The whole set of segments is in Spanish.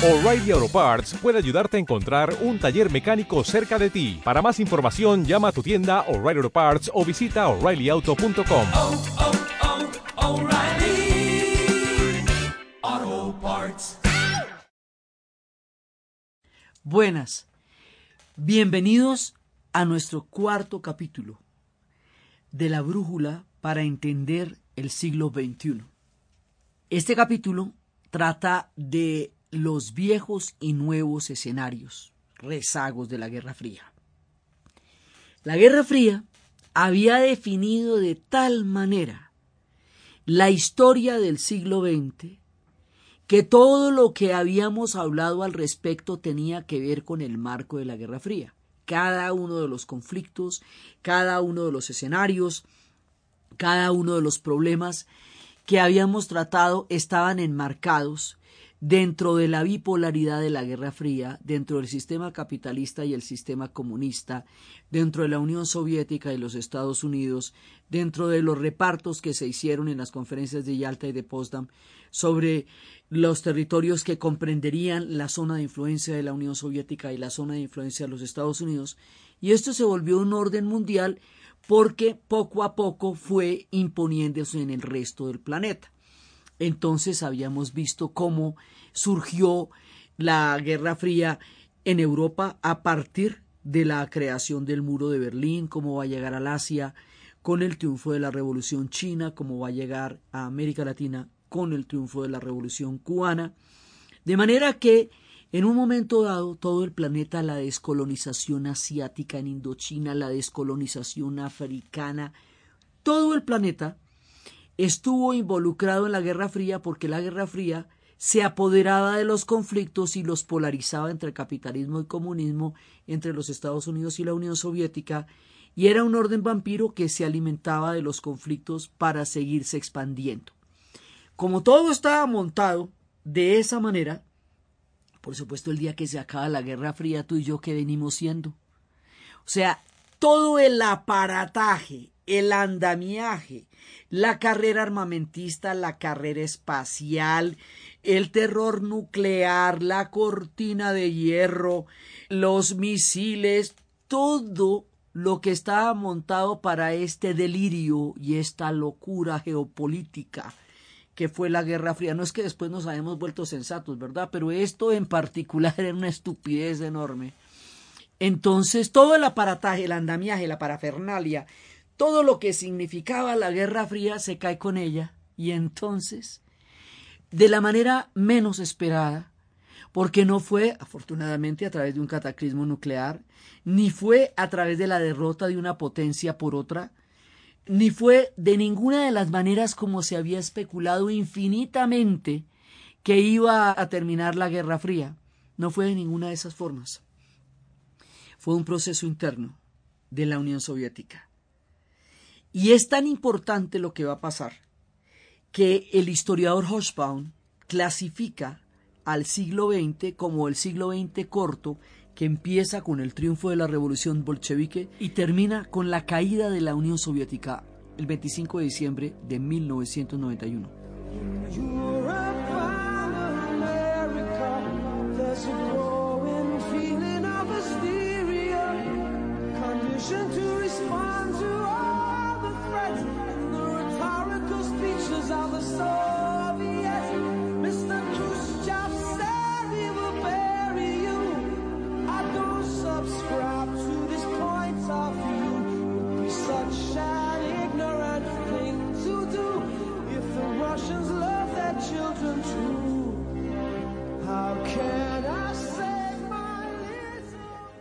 O'Reilly Auto Parts puede ayudarte a encontrar un taller mecánico cerca de ti. Para más información, llama a tu tienda O'Reilly Auto Parts o visita oreillyauto.com. oh, oh, Parts. Buenas, bienvenidos a nuestro cuarto capítulo de la brújula para entender el siglo XXI. Este capítulo trata de los viejos y nuevos escenarios, rezagos de la Guerra Fría. La Guerra Fría había definido de tal manera la historia del siglo XX que todo lo que habíamos hablado al respecto tenía que ver con el marco de la Guerra Fría. Cada uno de los conflictos, cada uno de los escenarios, cada uno de los problemas que habíamos tratado estaban enmarcados dentro de la bipolaridad de la Guerra Fría, dentro del sistema capitalista y el sistema comunista, dentro de la Unión Soviética y los Estados Unidos, dentro de los repartos que se hicieron en las conferencias de Yalta y de Potsdam sobre los territorios que comprenderían la zona de influencia de la Unión Soviética y la zona de influencia de los Estados Unidos, y esto se volvió un orden mundial porque poco a poco fue imponiéndose en el resto del planeta. Entonces habíamos visto cómo surgió la Guerra Fría en Europa a partir de la creación del muro de Berlín, cómo va a llegar al Asia con el triunfo de la Revolución China, cómo va a llegar a América Latina con el triunfo de la Revolución Cubana. De manera que en un momento dado todo el planeta, la descolonización asiática en Indochina, la descolonización africana, todo el planeta estuvo involucrado en la Guerra Fría porque la Guerra Fría se apoderaba de los conflictos y los polarizaba entre capitalismo y comunismo, entre los Estados Unidos y la Unión Soviética, y era un orden vampiro que se alimentaba de los conflictos para seguirse expandiendo. Como todo estaba montado de esa manera, por supuesto el día que se acaba la Guerra Fría, tú y yo que venimos siendo. O sea, todo el aparataje, el andamiaje, la carrera armamentista, la carrera espacial, el terror nuclear, la cortina de hierro, los misiles, todo lo que estaba montado para este delirio y esta locura geopolítica que fue la Guerra Fría. No es que después nos hayamos vuelto sensatos, ¿verdad? Pero esto en particular era una estupidez enorme. Entonces, todo el aparataje, el andamiaje, la parafernalia, todo lo que significaba la Guerra Fría se cae con ella. Y entonces, de la manera menos esperada, porque no fue, afortunadamente, a través de un cataclismo nuclear, ni fue a través de la derrota de una potencia por otra, ni fue de ninguna de las maneras como se había especulado infinitamente que iba a terminar la Guerra Fría. No fue de ninguna de esas formas. Fue un proceso interno de la Unión Soviética. Y es tan importante lo que va a pasar que el historiador Hochbaum clasifica al siglo XX como el siglo XX corto que empieza con el triunfo de la revolución bolchevique y termina con la caída de la Unión Soviética el 25 de diciembre de 1991.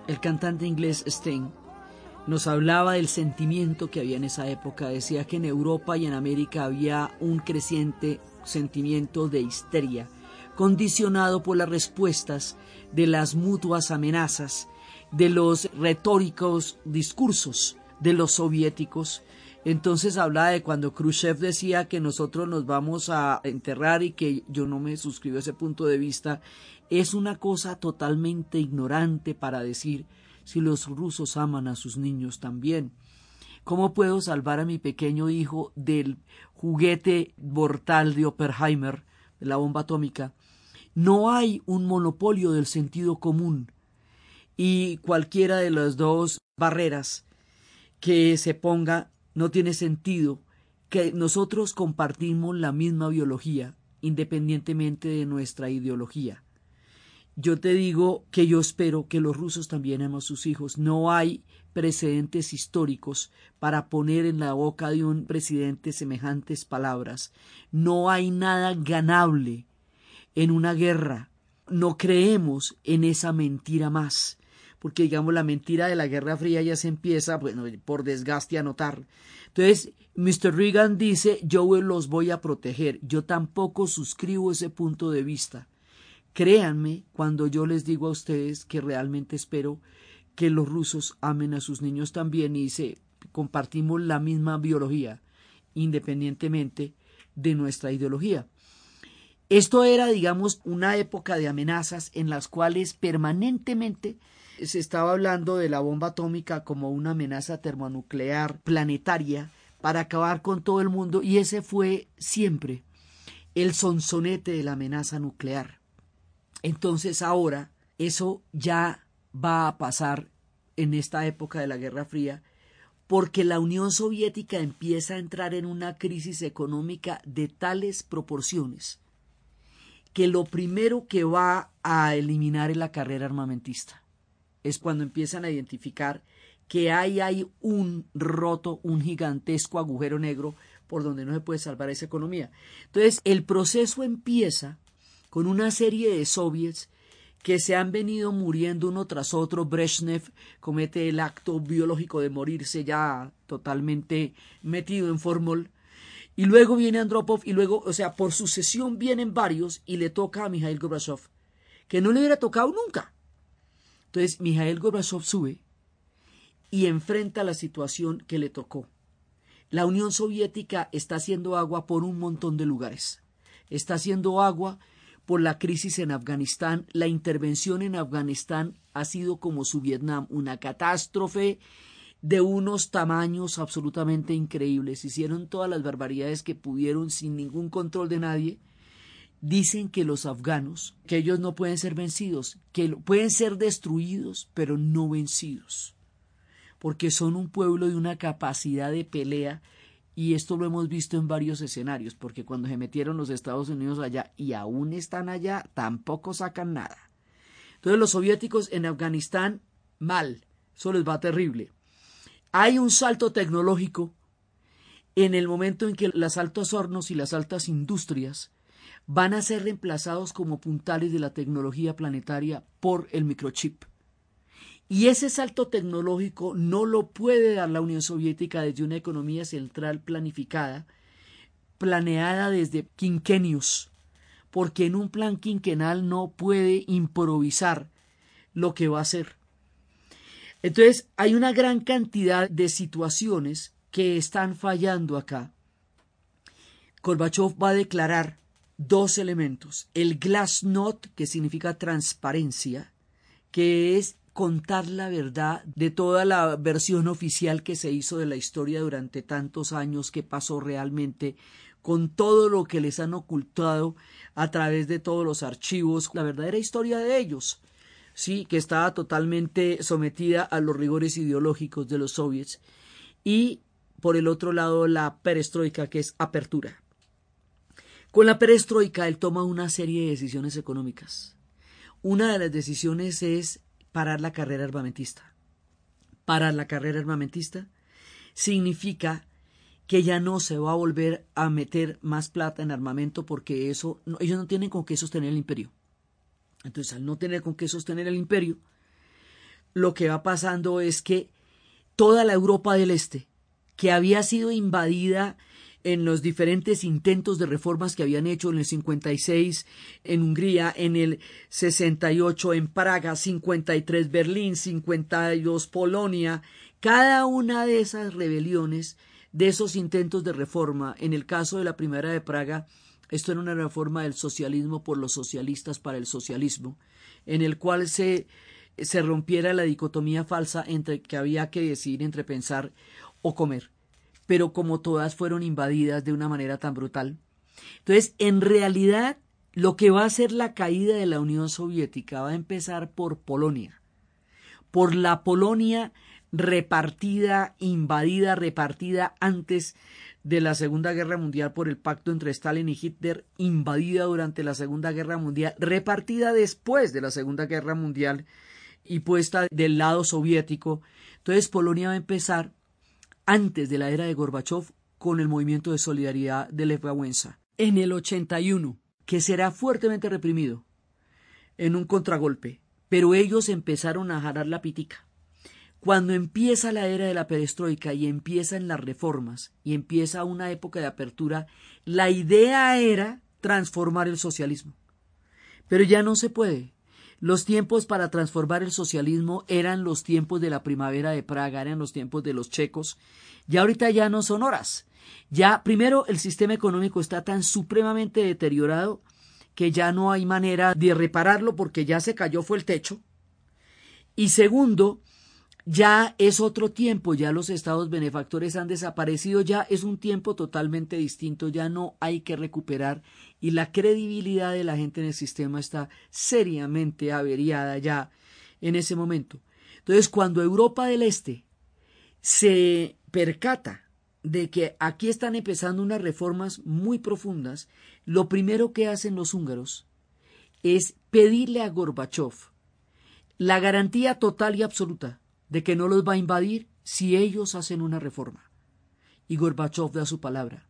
El cantante inglés Sting nos hablaba del sentimiento que había en esa época. Decía que en Europa y en América había un creciente sentimiento de histeria, condicionado por las respuestas de las mutuas amenazas, de los retóricos discursos de los soviéticos. Entonces hablaba de cuando Khrushchev decía que nosotros nos vamos a enterrar y que yo no me suscribo a ese punto de vista. Es una cosa totalmente ignorante para decir si los rusos aman a sus niños también. ¿Cómo puedo salvar a mi pequeño hijo del juguete mortal de Oppenheimer, de la bomba atómica? No hay un monopolio del sentido común y cualquiera de las dos barreras que se ponga no tiene sentido que nosotros compartimos la misma biología independientemente de nuestra ideología. Yo te digo que yo espero que los rusos también amen a sus hijos. No hay precedentes históricos para poner en la boca de un presidente semejantes palabras. No hay nada ganable en una guerra. No creemos en esa mentira más porque digamos la mentira de la Guerra Fría ya se empieza, bueno, por desgaste a notar. Entonces, Mr. Reagan dice, yo los voy a proteger. Yo tampoco suscribo ese punto de vista. Créanme cuando yo les digo a ustedes que realmente espero que los rusos amen a sus niños también y se compartimos la misma biología, independientemente de nuestra ideología. Esto era, digamos, una época de amenazas en las cuales permanentemente se estaba hablando de la bomba atómica como una amenaza termonuclear planetaria para acabar con todo el mundo y ese fue siempre el sonsonete de la amenaza nuclear. Entonces ahora eso ya va a pasar en esta época de la Guerra Fría porque la Unión Soviética empieza a entrar en una crisis económica de tales proporciones que lo primero que va a eliminar es la carrera armamentista es cuando empiezan a identificar que ahí hay un roto, un gigantesco agujero negro por donde no se puede salvar esa economía. Entonces, el proceso empieza con una serie de soviets que se han venido muriendo uno tras otro. Brezhnev comete el acto biológico de morirse ya totalmente metido en formol. Y luego viene Andropov y luego, o sea, por sucesión vienen varios y le toca a Mikhail Gorbachev, que no le hubiera tocado nunca. Entonces, Mijael Gorbachev sube y enfrenta la situación que le tocó. La Unión Soviética está haciendo agua por un montón de lugares. Está haciendo agua por la crisis en Afganistán. La intervención en Afganistán ha sido como su Vietnam, una catástrofe de unos tamaños absolutamente increíbles. Hicieron todas las barbaridades que pudieron sin ningún control de nadie dicen que los afganos, que ellos no pueden ser vencidos, que pueden ser destruidos, pero no vencidos, porque son un pueblo de una capacidad de pelea y esto lo hemos visto en varios escenarios, porque cuando se metieron los Estados Unidos allá y aún están allá, tampoco sacan nada. Entonces los soviéticos en Afganistán, mal, eso les va terrible. Hay un salto tecnológico en el momento en que los altos hornos y las altas industrias van a ser reemplazados como puntales de la tecnología planetaria por el microchip. Y ese salto tecnológico no lo puede dar la Unión Soviética desde una economía central planificada, planeada desde quinquenios, porque en un plan quinquenal no puede improvisar lo que va a hacer. Entonces, hay una gran cantidad de situaciones que están fallando acá. Gorbachev va a declarar dos elementos. El glasnost, que significa transparencia, que es contar la verdad de toda la versión oficial que se hizo de la historia durante tantos años, que pasó realmente, con todo lo que les han ocultado a través de todos los archivos, la verdadera historia de ellos, sí, que estaba totalmente sometida a los rigores ideológicos de los soviets, y por el otro lado la perestroika, que es apertura. Con la perestroika él toma una serie de decisiones económicas. Una de las decisiones es parar la carrera armamentista. Parar la carrera armamentista significa que ya no se va a volver a meter más plata en armamento porque eso ellos no tienen con qué sostener el imperio. Entonces, al no tener con qué sostener el imperio, lo que va pasando es que toda la Europa del Este, que había sido invadida en los diferentes intentos de reformas que habían hecho en el 56 en Hungría, en el 68 en Praga, 53 Berlín, 52 Polonia, cada una de esas rebeliones, de esos intentos de reforma, en el caso de la primera de Praga, esto era una reforma del socialismo por los socialistas para el socialismo, en el cual se, se rompiera la dicotomía falsa entre que había que decidir entre pensar o comer pero como todas fueron invadidas de una manera tan brutal. Entonces, en realidad, lo que va a ser la caída de la Unión Soviética va a empezar por Polonia, por la Polonia repartida, invadida, repartida antes de la Segunda Guerra Mundial por el pacto entre Stalin y Hitler, invadida durante la Segunda Guerra Mundial, repartida después de la Segunda Guerra Mundial y puesta del lado soviético. Entonces Polonia va a empezar antes de la era de Gorbachev con el movimiento de solidaridad de Lech Wałęsa. En el 81, que será fuertemente reprimido en un contragolpe, pero ellos empezaron a jalar la pitica. Cuando empieza la era de la perestroika y empiezan las reformas y empieza una época de apertura, la idea era transformar el socialismo. Pero ya no se puede. Los tiempos para transformar el socialismo eran los tiempos de la primavera de Praga, eran los tiempos de los checos. Ya ahorita ya no son horas. Ya, primero, el sistema económico está tan supremamente deteriorado que ya no hay manera de repararlo porque ya se cayó fue el techo. Y segundo, ya es otro tiempo, ya los estados benefactores han desaparecido, ya es un tiempo totalmente distinto, ya no hay que recuperar y la credibilidad de la gente en el sistema está seriamente averiada ya en ese momento. Entonces, cuando Europa del Este se percata de que aquí están empezando unas reformas muy profundas, lo primero que hacen los húngaros es pedirle a Gorbachev la garantía total y absoluta de que no los va a invadir si ellos hacen una reforma. Y Gorbachev da su palabra.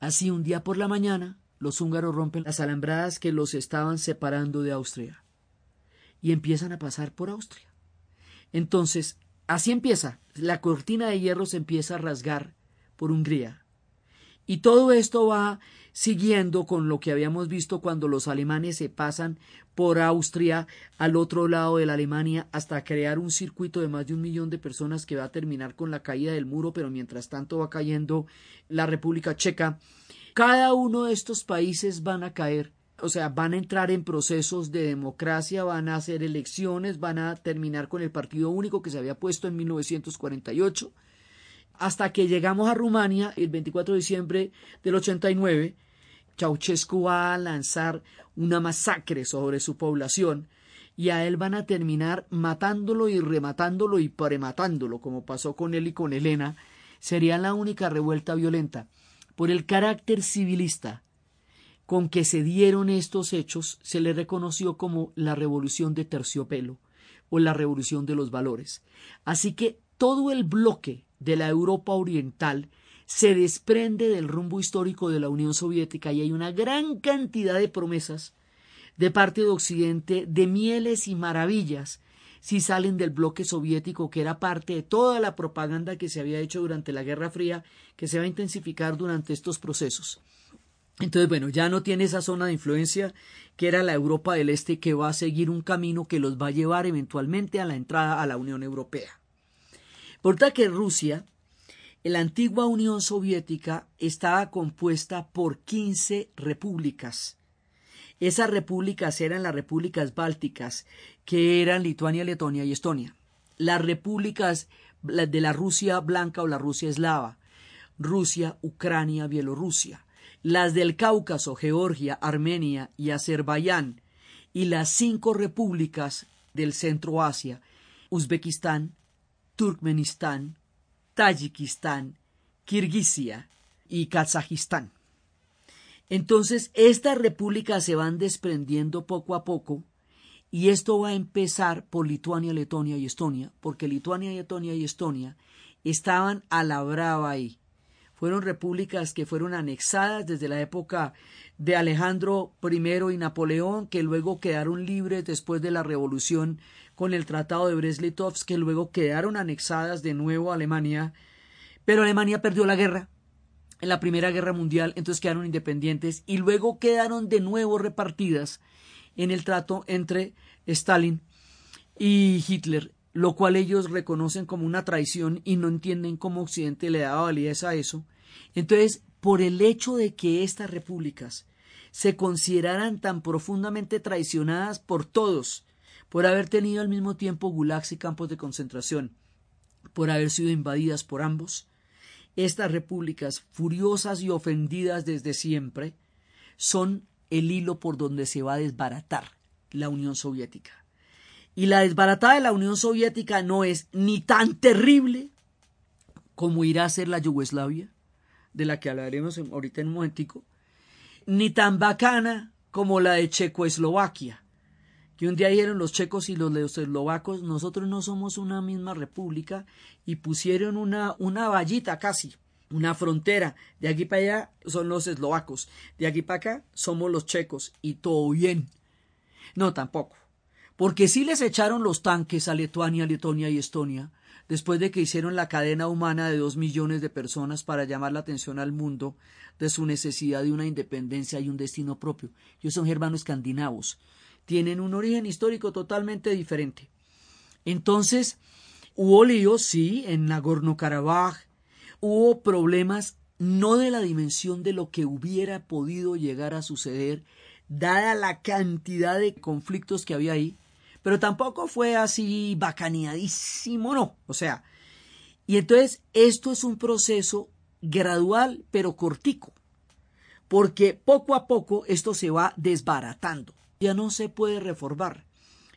Así un día por la mañana, los húngaros rompen las alambradas que los estaban separando de Austria y empiezan a pasar por Austria. Entonces, así empieza. La cortina de hierro se empieza a rasgar por Hungría. Y todo esto va siguiendo con lo que habíamos visto cuando los alemanes se pasan por Austria al otro lado de la Alemania hasta crear un circuito de más de un millón de personas que va a terminar con la caída del muro, pero mientras tanto va cayendo la República Checa. Cada uno de estos países van a caer, o sea, van a entrar en procesos de democracia, van a hacer elecciones, van a terminar con el partido único que se había puesto en 1948 hasta que llegamos a Rumania el 24 de diciembre del 89 Ceausescu va a lanzar una masacre sobre su población y a él van a terminar matándolo y rematándolo y prematándolo, como pasó con él y con Elena, sería la única revuelta violenta. Por el carácter civilista con que se dieron estos hechos, se le reconoció como la revolución de terciopelo o la revolución de los valores. Así que todo el bloque de la Europa Oriental se desprende del rumbo histórico de la Unión Soviética y hay una gran cantidad de promesas de parte de Occidente de mieles y maravillas si salen del bloque soviético, que era parte de toda la propaganda que se había hecho durante la Guerra Fría, que se va a intensificar durante estos procesos. Entonces, bueno, ya no tiene esa zona de influencia que era la Europa del Este, que va a seguir un camino que los va a llevar eventualmente a la entrada a la Unión Europea. Por tal que Rusia la antigua Unión Soviética estaba compuesta por 15 repúblicas. Esas repúblicas eran las repúblicas bálticas, que eran Lituania, Letonia y Estonia. Las repúblicas de la Rusia blanca o la Rusia eslava, Rusia, Ucrania, Bielorrusia. Las del Cáucaso, Georgia, Armenia y Azerbaiyán. Y las cinco repúblicas del Centro Asia, Uzbekistán, Turkmenistán, Tayikistán, Kirguisia y Kazajistán. Entonces, estas repúblicas se van desprendiendo poco a poco y esto va a empezar por Lituania, Letonia y Estonia, porque Lituania, Letonia y Estonia estaban a la brava ahí. Fueron repúblicas que fueron anexadas desde la época de Alejandro I y Napoleón, que luego quedaron libres después de la revolución con el Tratado de Brest-Litovsk, que luego quedaron anexadas de nuevo a Alemania, pero Alemania perdió la guerra en la Primera Guerra Mundial, entonces quedaron independientes y luego quedaron de nuevo repartidas en el trato entre Stalin y Hitler, lo cual ellos reconocen como una traición y no entienden cómo Occidente le daba validez a eso. Entonces, por el hecho de que estas repúblicas se consideraran tan profundamente traicionadas por todos, por haber tenido al mismo tiempo gulags y campos de concentración, por haber sido invadidas por ambos, estas repúblicas, furiosas y ofendidas desde siempre, son el hilo por donde se va a desbaratar la Unión Soviética. Y la desbaratada de la Unión Soviética no es ni tan terrible como irá a ser la Yugoslavia, de la que hablaremos ahorita en un momentico, ni tan bacana como la de Checoslovaquia, que un día dijeron los checos y los eslovacos, nosotros no somos una misma república, y pusieron una, una vallita casi, una frontera. De aquí para allá son los eslovacos, de aquí para acá somos los checos, y todo bien. No, tampoco. Porque sí les echaron los tanques a Lituania, Letonia y Estonia, después de que hicieron la cadena humana de dos millones de personas para llamar la atención al mundo de su necesidad de una independencia y un destino propio. Ellos son hermanos escandinavos tienen un origen histórico totalmente diferente. Entonces, hubo líos, sí, en Nagorno-Karabaj, hubo problemas no de la dimensión de lo que hubiera podido llegar a suceder, dada la cantidad de conflictos que había ahí, pero tampoco fue así bacaneadísimo, no. O sea, y entonces esto es un proceso gradual pero cortico, porque poco a poco esto se va desbaratando ya no se puede reformar.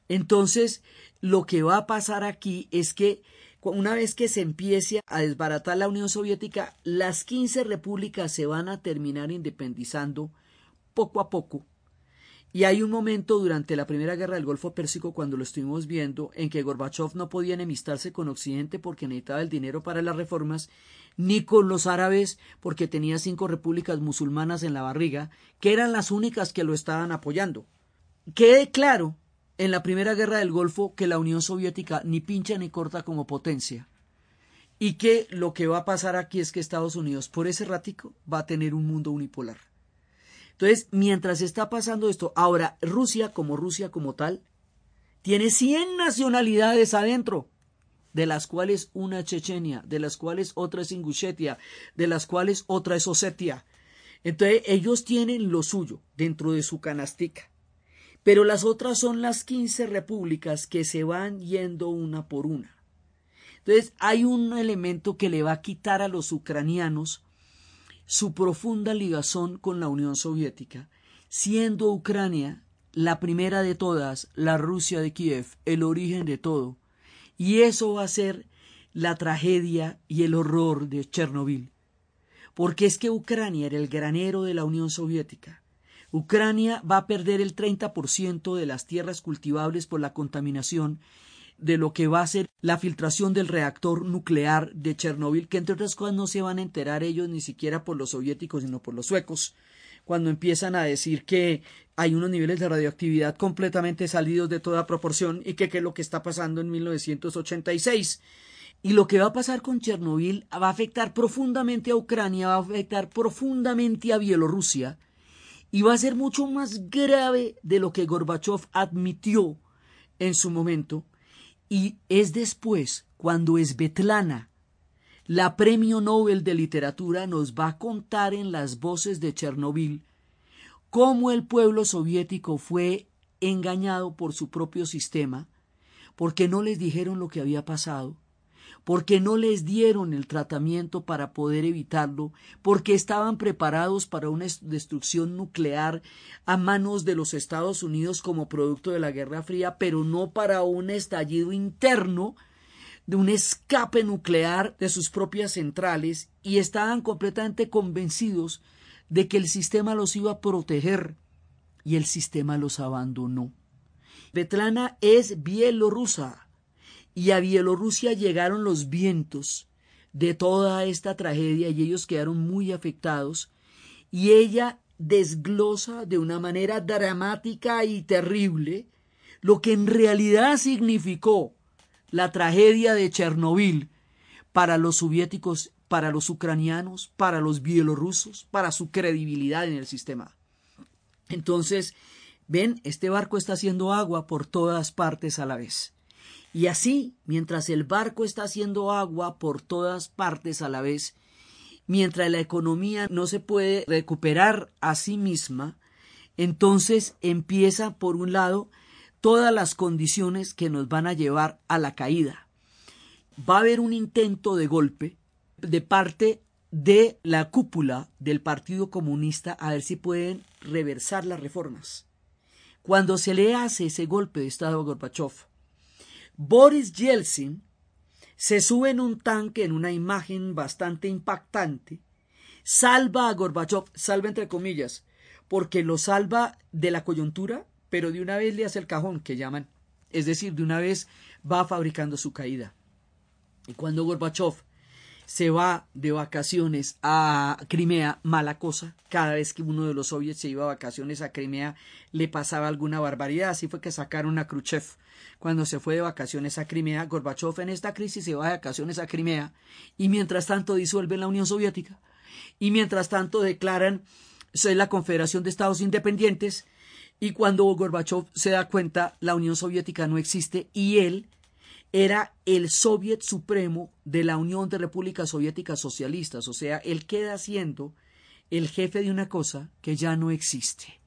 Entonces, lo que va a pasar aquí es que una vez que se empiece a desbaratar la Unión Soviética, las 15 repúblicas se van a terminar independizando poco a poco. Y hay un momento durante la Primera Guerra del Golfo Pérsico, cuando lo estuvimos viendo, en que Gorbachev no podía enemistarse con Occidente porque necesitaba el dinero para las reformas, ni con los árabes porque tenía cinco repúblicas musulmanas en la barriga, que eran las únicas que lo estaban apoyando. Quede claro en la Primera Guerra del Golfo que la Unión Soviética ni pincha ni corta como potencia y que lo que va a pasar aquí es que Estados Unidos por ese ratico va a tener un mundo unipolar. Entonces, mientras está pasando esto, ahora Rusia como Rusia como tal, tiene 100 nacionalidades adentro, de las cuales una es Chechenia, de las cuales otra es Ingushetia, de las cuales otra es Osetia. Entonces, ellos tienen lo suyo dentro de su canastica pero las otras son las 15 repúblicas que se van yendo una por una. Entonces hay un elemento que le va a quitar a los ucranianos su profunda ligazón con la Unión Soviética, siendo Ucrania la primera de todas, la Rusia de Kiev, el origen de todo. Y eso va a ser la tragedia y el horror de Chernobyl. Porque es que Ucrania era el granero de la Unión Soviética. Ucrania va a perder el 30% de las tierras cultivables por la contaminación de lo que va a ser la filtración del reactor nuclear de Chernóbil, que entre otras cosas no se van a enterar ellos ni siquiera por los soviéticos, sino por los suecos, cuando empiezan a decir que hay unos niveles de radioactividad completamente salidos de toda proporción y que es lo que está pasando en 1986. Y lo que va a pasar con Chernóbil va a afectar profundamente a Ucrania, va a afectar profundamente a Bielorrusia, y va a ser mucho más grave de lo que Gorbachev admitió en su momento, y es después cuando Svetlana, la premio Nobel de literatura, nos va a contar en las voces de Chernobyl cómo el pueblo soviético fue engañado por su propio sistema, porque no les dijeron lo que había pasado, porque no les dieron el tratamiento para poder evitarlo, porque estaban preparados para una destrucción nuclear a manos de los Estados Unidos como producto de la Guerra Fría, pero no para un estallido interno de un escape nuclear de sus propias centrales y estaban completamente convencidos de que el sistema los iba a proteger y el sistema los abandonó. Vetlana es bielorrusa y a Bielorrusia llegaron los vientos de toda esta tragedia y ellos quedaron muy afectados y ella desglosa de una manera dramática y terrible lo que en realidad significó la tragedia de Chernobyl para los soviéticos, para los ucranianos, para los bielorrusos, para su credibilidad en el sistema. Entonces, ven, este barco está haciendo agua por todas partes a la vez. Y así, mientras el barco está haciendo agua por todas partes a la vez, mientras la economía no se puede recuperar a sí misma, entonces empieza, por un lado, todas las condiciones que nos van a llevar a la caída. Va a haber un intento de golpe de parte de la cúpula del Partido Comunista a ver si pueden reversar las reformas. Cuando se le hace ese golpe de Estado a Gorbachev, Boris Yeltsin se sube en un tanque en una imagen bastante impactante, salva a Gorbachev, salva entre comillas, porque lo salva de la coyuntura, pero de una vez le hace el cajón que llaman, es decir, de una vez va fabricando su caída. Y cuando Gorbachev se va de vacaciones a Crimea, mala cosa. Cada vez que uno de los soviets se iba a vacaciones a Crimea le pasaba alguna barbaridad. Así fue que sacaron a Khrushchev cuando se fue de vacaciones a Crimea. Gorbachev en esta crisis se va de vacaciones a Crimea y mientras tanto disuelven la Unión Soviética. Y mientras tanto declaran la Confederación de Estados Independientes y cuando Gorbachev se da cuenta la Unión Soviética no existe y él era el Soviet Supremo de la Unión de Repúblicas Soviéticas Socialistas, o sea, él queda siendo el jefe de una cosa que ya no existe.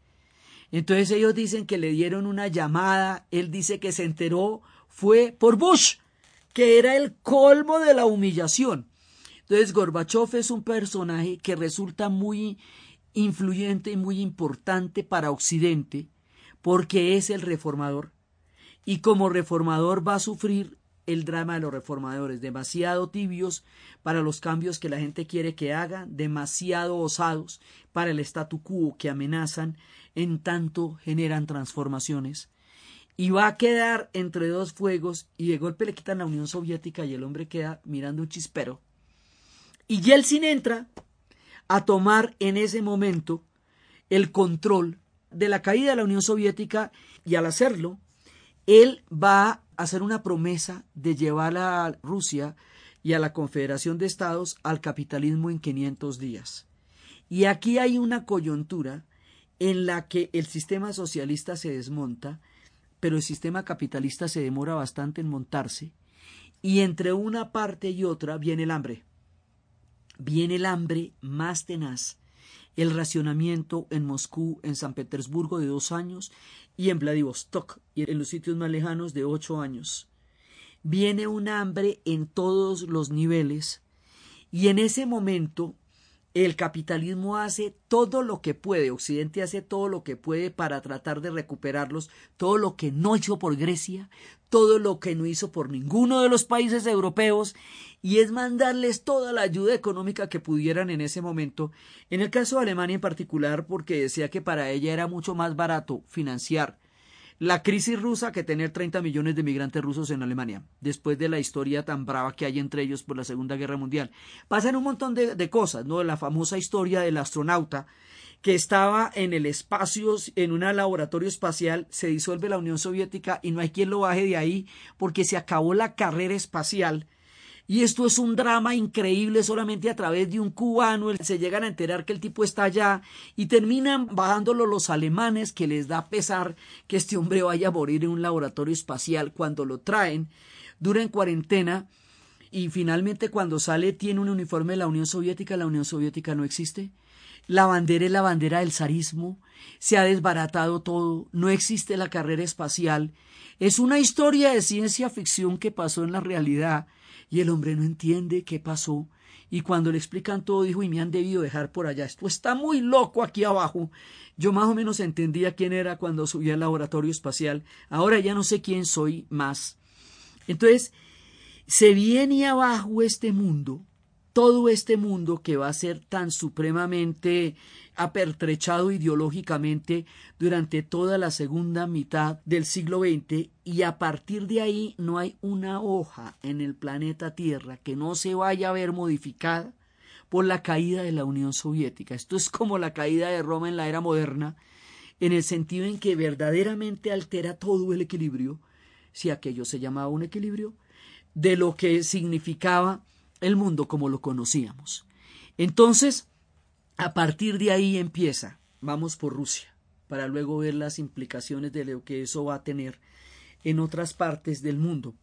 Entonces ellos dicen que le dieron una llamada, él dice que se enteró, fue por Bush, que era el colmo de la humillación. Entonces Gorbachev es un personaje que resulta muy influyente y muy importante para Occidente, porque es el reformador, y como reformador va a sufrir el drama de los reformadores, demasiado tibios para los cambios que la gente quiere que hagan, demasiado osados para el statu quo que amenazan, en tanto generan transformaciones. Y va a quedar entre dos fuegos y de golpe le quitan la Unión Soviética y el hombre queda mirando un chispero. Y Yeltsin entra a tomar en ese momento el control de la caída de la Unión Soviética y al hacerlo él va a hacer una promesa de llevar a Rusia y a la Confederación de Estados al capitalismo en 500 días. Y aquí hay una coyuntura en la que el sistema socialista se desmonta, pero el sistema capitalista se demora bastante en montarse, y entre una parte y otra viene el hambre. Viene el hambre más tenaz, el racionamiento en Moscú, en San Petersburgo de dos años y en Vladivostok y en los sitios más lejanos de ocho años. Viene un hambre en todos los niveles y en ese momento el capitalismo hace todo lo que puede, Occidente hace todo lo que puede para tratar de recuperarlos, todo lo que no hizo por Grecia, todo lo que no hizo por ninguno de los países europeos, y es mandarles toda la ayuda económica que pudieran en ese momento, en el caso de Alemania en particular, porque decía que para ella era mucho más barato financiar la crisis rusa que tener 30 millones de migrantes rusos en Alemania, después de la historia tan brava que hay entre ellos por la Segunda Guerra Mundial. Pasan un montón de, cosas, ¿no? La famosa historia del astronauta que estaba en el espacio, en un laboratorio espacial, se disuelve la Unión Soviética y no hay quien lo baje de ahí porque se acabó la carrera espacial y esto es un drama increíble solamente a través de un cubano. Se llegan a enterar que el tipo está allá y terminan bajándolo los alemanes que les da pesar que este hombre vaya a morir en un laboratorio espacial cuando lo traen. Dura en cuarentena y finalmente cuando sale tiene un uniforme de la Unión Soviética. La Unión Soviética no existe. La bandera es la bandera del zarismo. Se ha desbaratado todo. No existe la carrera espacial. Es una historia de ciencia ficción que pasó en la realidad y el hombre no entiende qué pasó. Y cuando le explican todo, dijo, y me han debido dejar por allá. Esto está muy loco aquí abajo. Yo más o menos entendía quién era cuando subí al laboratorio espacial. Ahora ya no sé quién soy más. Entonces, se viene abajo este mundo, todo este mundo que va a ser tan supremamente apertrechado ideológicamente durante toda la segunda mitad del siglo XX y a partir de ahí no hay una hoja en el planeta Tierra que no se vaya a ver modificada por la caída de la Unión Soviética. Esto es como la caída de Roma en la era moderna, en el sentido en que verdaderamente altera todo el equilibrio, si aquello se llamaba un equilibrio, de lo que significaba el mundo como lo conocíamos. Entonces, a partir de ahí empieza, vamos por Rusia, para luego ver las implicaciones de lo que eso va a tener en otras partes del mundo.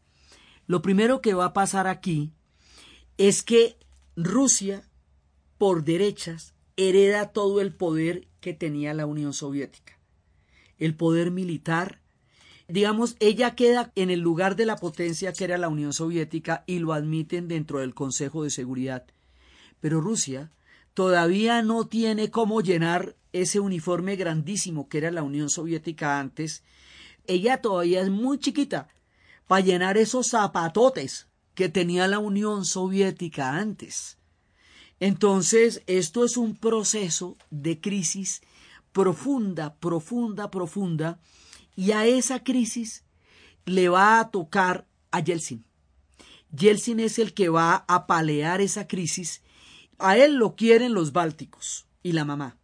Lo primero que va a pasar aquí es que Rusia, por derechas, hereda todo el poder que tenía la Unión Soviética. El poder militar, digamos, ella queda en el lugar de la potencia que era la Unión Soviética y lo admiten dentro del Consejo de Seguridad Pero Rusia todavía no tiene cómo llenar ese uniforme grandísimo que era la Unión Soviética antes. Ella todavía es muy chiquita para llenar esos zapatotes que tenía la Unión Soviética antes. Entonces, esto es un proceso de crisis profunda, profunda, profunda, y a esa crisis le va a tocar a Yeltsin. Yeltsin es el que va a palear esa crisis. A él lo quieren los bálticos y la mamá.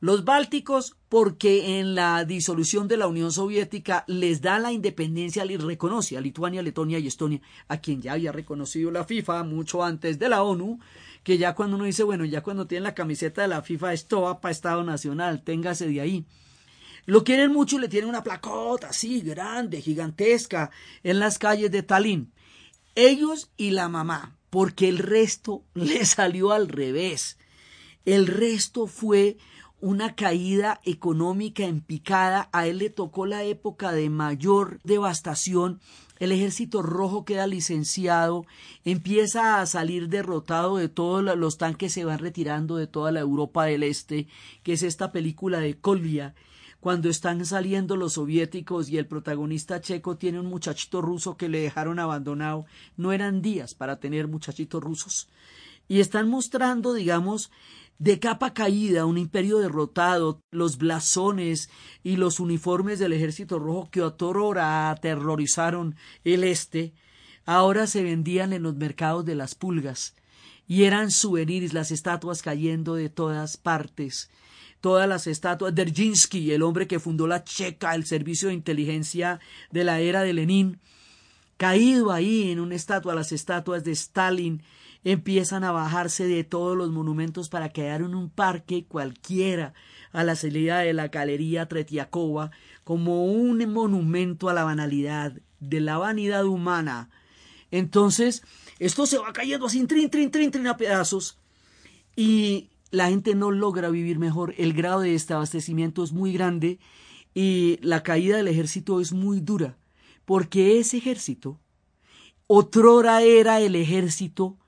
Los bálticos porque en la disolución de la Unión Soviética les da la independencia, y reconoce a Lituania, Letonia y Estonia, a quien ya había reconocido la FIFA mucho antes de la ONU, que ya cuando uno dice, bueno, ya cuando tienen la camiseta de la FIFA, esto va para Estado Nacional, téngase de ahí. Lo quieren mucho y le tienen una placota así, grande, gigantesca, en las calles de Tallinn. Ellos y la mamá, porque el resto le salió al revés. El resto fue una caída económica en picada. A él le tocó la época de mayor devastación. El ejército rojo queda licenciado, empieza a salir derrotado de todos los tanques se van retirando de toda la Europa del Este, que es esta película de Kolvia, cuando están saliendo los soviéticos y el protagonista checo tiene un muchachito ruso que le dejaron abandonado. No eran días para tener muchachitos rusos. Y están mostrando, digamos, de capa caída, un imperio derrotado, los blasones y los uniformes del ejército rojo que otrora aterrorizaron el este, ahora se vendían en los mercados de las pulgas, y eran souvenirs las estatuas cayendo de todas partes. Todas las estatuas. Derjinsky, el hombre que fundó la Checa, el servicio de inteligencia de la era de Lenin, caído ahí en una estatua, las estatuas de Stalin, empiezan a bajarse de todos los monumentos para quedar en un parque cualquiera a la salida de la galería Tretiakova como un monumento a la banalidad, de la vanidad humana. Entonces, esto se va cayendo así, trin, trin, trin, trin a pedazos y la gente no logra vivir mejor. El grado de desabastecimiento es muy grande y la caída del ejército es muy dura, porque ese ejército otrora era el ejército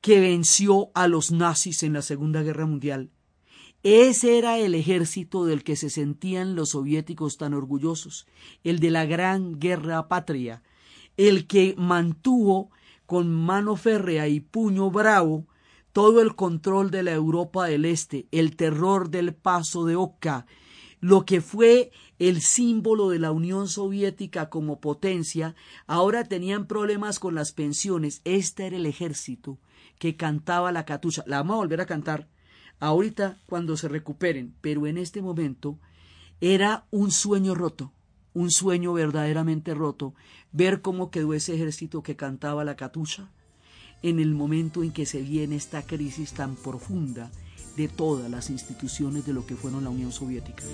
que venció a los nazis en la Segunda Guerra Mundial. Ese era el ejército del que se sentían los soviéticos tan orgullosos, el de la gran guerra patria, el que mantuvo con mano férrea y puño bravo todo el control de la Europa del Este, el terror del paso de Oka, lo que fue el símbolo de la Unión Soviética como potencia, ahora tenían problemas con las pensiones. Este era el ejército que cantaba la catucha. La vamos a volver a cantar ahorita cuando se recuperen, pero en este momento era un sueño roto, un sueño verdaderamente roto, ver cómo quedó ese ejército que cantaba la catucha en el momento en que se viene esta crisis tan profunda de todas las instituciones de lo que fueron la Unión Soviética.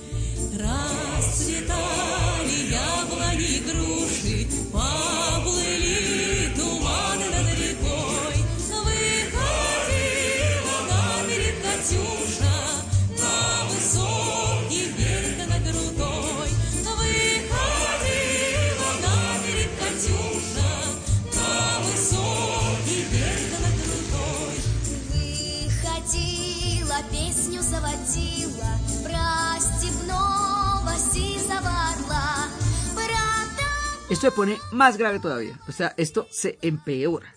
Esto se pone más grave todavía. O sea, esto se empeora.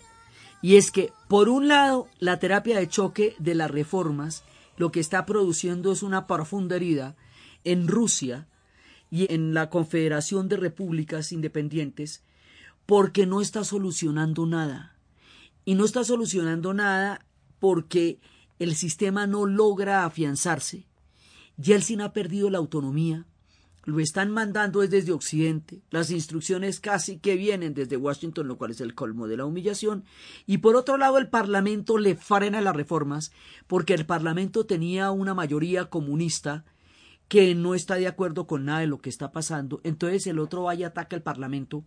Y es que, por un lado, la terapia de choque de las reformas lo que está produciendo es una profunda herida en Rusia y en la Confederación de Repúblicas Independientes porque no está solucionando nada. Y no está solucionando nada porque el sistema no logra afianzarse. Yeltsin ha perdido la autonomía, lo están mandando desde Occidente, las instrucciones casi que vienen desde Washington, lo cual es el colmo de la humillación, y por otro lado el Parlamento le frena las reformas, porque el Parlamento tenía una mayoría comunista que no está de acuerdo con nada de lo que está pasando, entonces el otro vaya ataca al Parlamento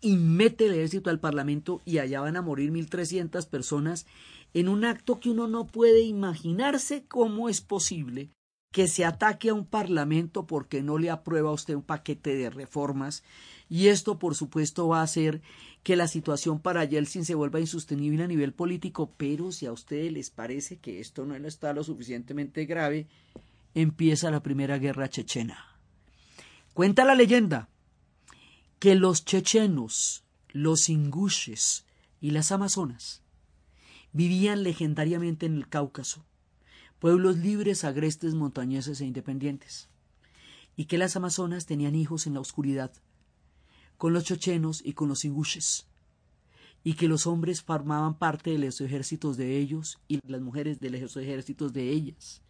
y mete el ejército al Parlamento y allá van a morir 1.300 personas en un acto que uno no puede imaginarse cómo es posible que se ataque a un parlamento porque no le aprueba a usted un paquete de reformas Y esto, por supuesto, va a hacer que la situación para Yeltsin se vuelva insostenible a nivel político, pero si a ustedes les parece que esto no está lo suficientemente grave, empieza la primera guerra chechena. Cuenta la leyenda que los chechenos, los ingushes y las amazonas vivían legendariamente en el Cáucaso, pueblos libres, agrestes, montañeses e independientes, y que las amazonas tenían hijos en la oscuridad, con los chechenos y con los ingushes, y que los hombres formaban parte de los ejércitos de ellos y las mujeres de los ejércitos de ellas,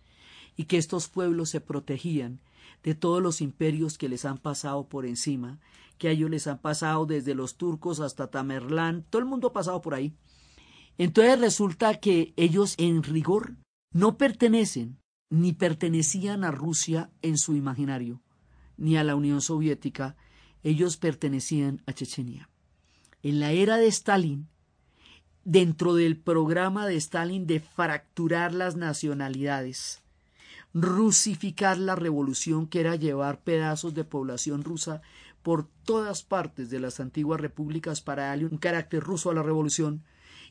y que estos pueblos se protegían de todos los imperios que les han pasado por encima, que a ellos les han pasado desde los turcos hasta Tamerlán, todo el mundo ha pasado por ahí. Entonces resulta que ellos en rigor no pertenecen ni pertenecían a Rusia en su imaginario, ni a la Unión Soviética, ellos pertenecían a Chechenia. En la era de Stalin, dentro del programa de Stalin de fracturar las nacionalidades, rusificar la revolución que era llevar pedazos de población rusa por todas partes de las antiguas repúblicas para darle un carácter ruso a la revolución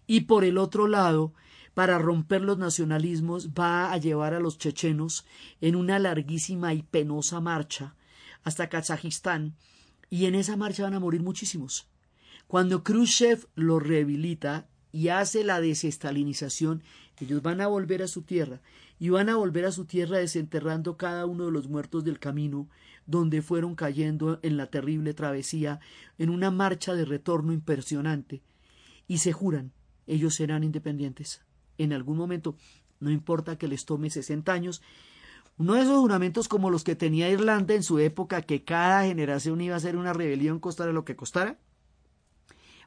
y por el otro lado para romper los nacionalismos va a llevar a los chechenos en una larguísima y penosa marcha hasta Kazajistán y en esa marcha van a morir muchísimos. Cuando Khrushchev los rehabilita y hace la desestalinización, ellos van a volver a su tierra y van a volver a su tierra desenterrando cada uno de los muertos del camino donde fueron cayendo en la terrible travesía en una marcha de retorno impresionante y se juran ellos serán independientes en algún momento no importa que les tome 60 años uno de esos juramentos como los que tenía Irlanda en su época que cada generación iba a hacer una rebelión costara lo que costara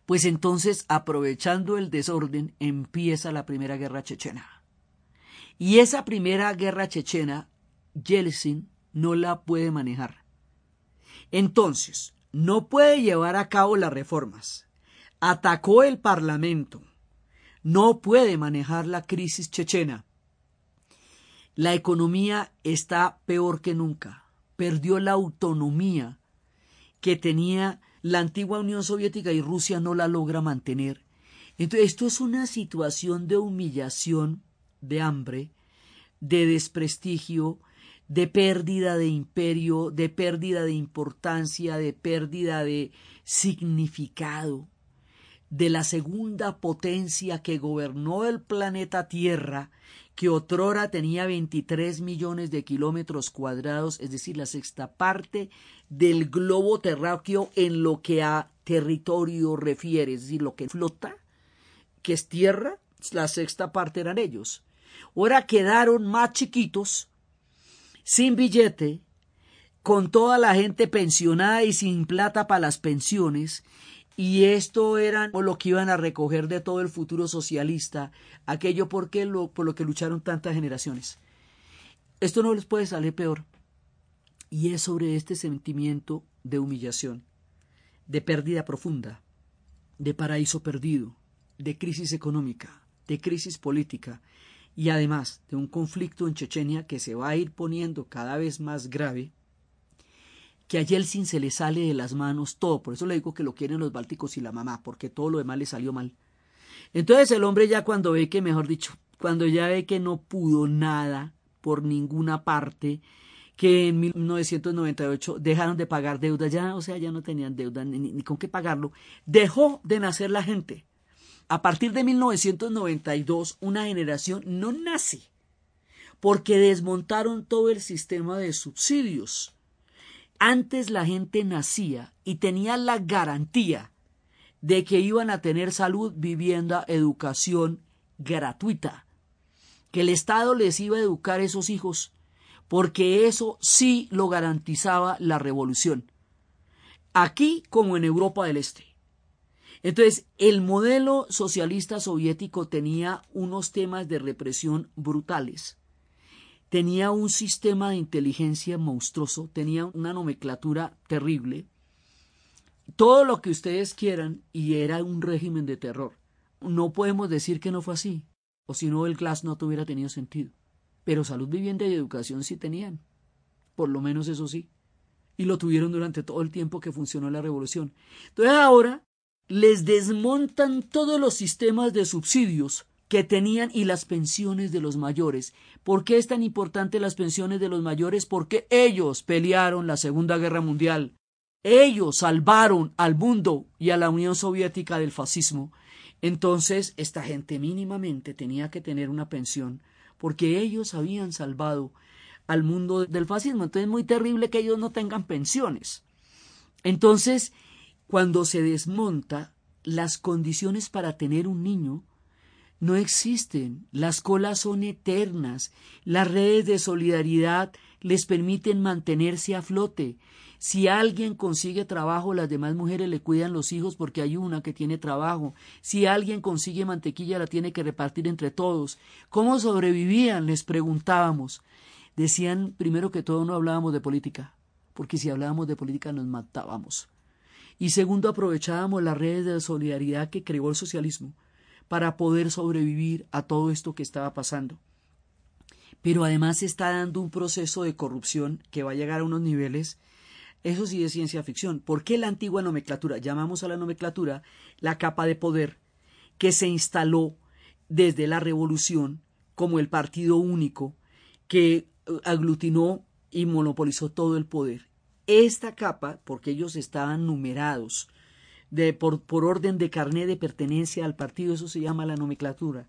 pues entonces aprovechando el desorden empieza la primera guerra chechena y esa primera guerra chechena, Yeltsin no la puede manejar. Entonces, no puede llevar a cabo las reformas. Atacó el Parlamento. No puede manejar la crisis chechena. La economía está peor que nunca. Perdió la autonomía que tenía la antigua Unión Soviética y Rusia no la logra mantener. Entonces, esto es una situación de humillación de hambre, de desprestigio, de pérdida de imperio, de pérdida de importancia, de pérdida de significado, de la segunda potencia que gobernó el planeta Tierra, que otrora tenía 23 millones de kilómetros cuadrados, es decir, la sexta parte del globo terráqueo en lo que a territorio refiere, es decir, lo que flota, que es tierra, la sexta parte eran ellos. Ahora quedaron más chiquitos, sin billete, con toda la gente pensionada y sin plata para las pensiones, y esto era lo que iban a recoger de todo el futuro socialista, aquello por, lo, por lo que lucharon tantas generaciones. Esto no les puede salir peor. Y es sobre este sentimiento de humillación, de pérdida profunda, de paraíso perdido, de crisis económica, de crisis política, y además de un conflicto en Chechenia que se va a ir poniendo cada vez más grave, que a Yeltsin se le sale de las manos todo, por eso le digo que lo quieren los bálticos y la mamá, porque todo lo demás le salió mal. Entonces el hombre ya cuando ve que, mejor dicho, cuando ya ve que no pudo nada por ninguna parte, que en 1998 dejaron de pagar deuda, ya, o sea, ya no tenían deuda ni, ni con qué pagarlo, dejó de nacer la gente. A partir de 1992, una generación no nace porque desmontaron todo el sistema de subsidios. Antes la gente nacía y tenía la garantía de que iban a tener salud, vivienda, educación gratuita, que el Estado les iba a educar a esos hijos, porque eso sí lo garantizaba la revolución, aquí como en Europa del Este. Entonces, el modelo socialista soviético tenía unos temas de represión brutales. Tenía un sistema de inteligencia monstruoso, tenía una nomenclatura terrible, todo lo que ustedes quieran y era un régimen de terror. No podemos decir que no fue así, o si no el Glass no tuviera tenido sentido. Pero salud, vivienda y educación sí tenían, por lo menos eso sí. y lo tuvieron durante todo el tiempo que funcionó la revolución. Entonces ahora les desmontan todos los sistemas de subsidios que tenían y las pensiones de los mayores. ¿Por qué es tan importante las pensiones de los mayores? Porque ellos pelearon la Segunda Guerra Mundial. Ellos salvaron al mundo y a la Unión Soviética del fascismo. Entonces, esta gente mínimamente tenía que tener una pensión, porque ellos habían salvado al mundo del fascismo. Entonces es muy terrible que ellos no tengan pensiones. Entonces, cuando se desmonta, las condiciones para tener un niño no existen, las colas son eternas, las redes de solidaridad les permiten mantenerse a flote. Si alguien consigue trabajo, las demás mujeres le cuidan los hijos porque hay una que tiene trabajo. Si alguien consigue mantequilla, la tiene que repartir entre todos. ¿Cómo sobrevivían? Les preguntábamos. Decían, primero que todo, no hablábamos de política, porque si hablábamos de política nos matábamos. Y segundo, aprovechábamos las redes de solidaridad que creó el socialismo para poder sobrevivir a todo esto que estaba pasando. Pero además se está dando un proceso de corrupción que va a llegar a unos niveles, eso sí es ciencia ficción. ¿Por qué la antigua nomenclatura? Llamamos a la nomenclatura la capa de poder que se instaló desde la revolución como el partido único que aglutinó y monopolizó todo el poder. Esta capa, porque ellos estaban numerados por, por orden de carné de pertenencia al partido, eso se llama la nomenclatura.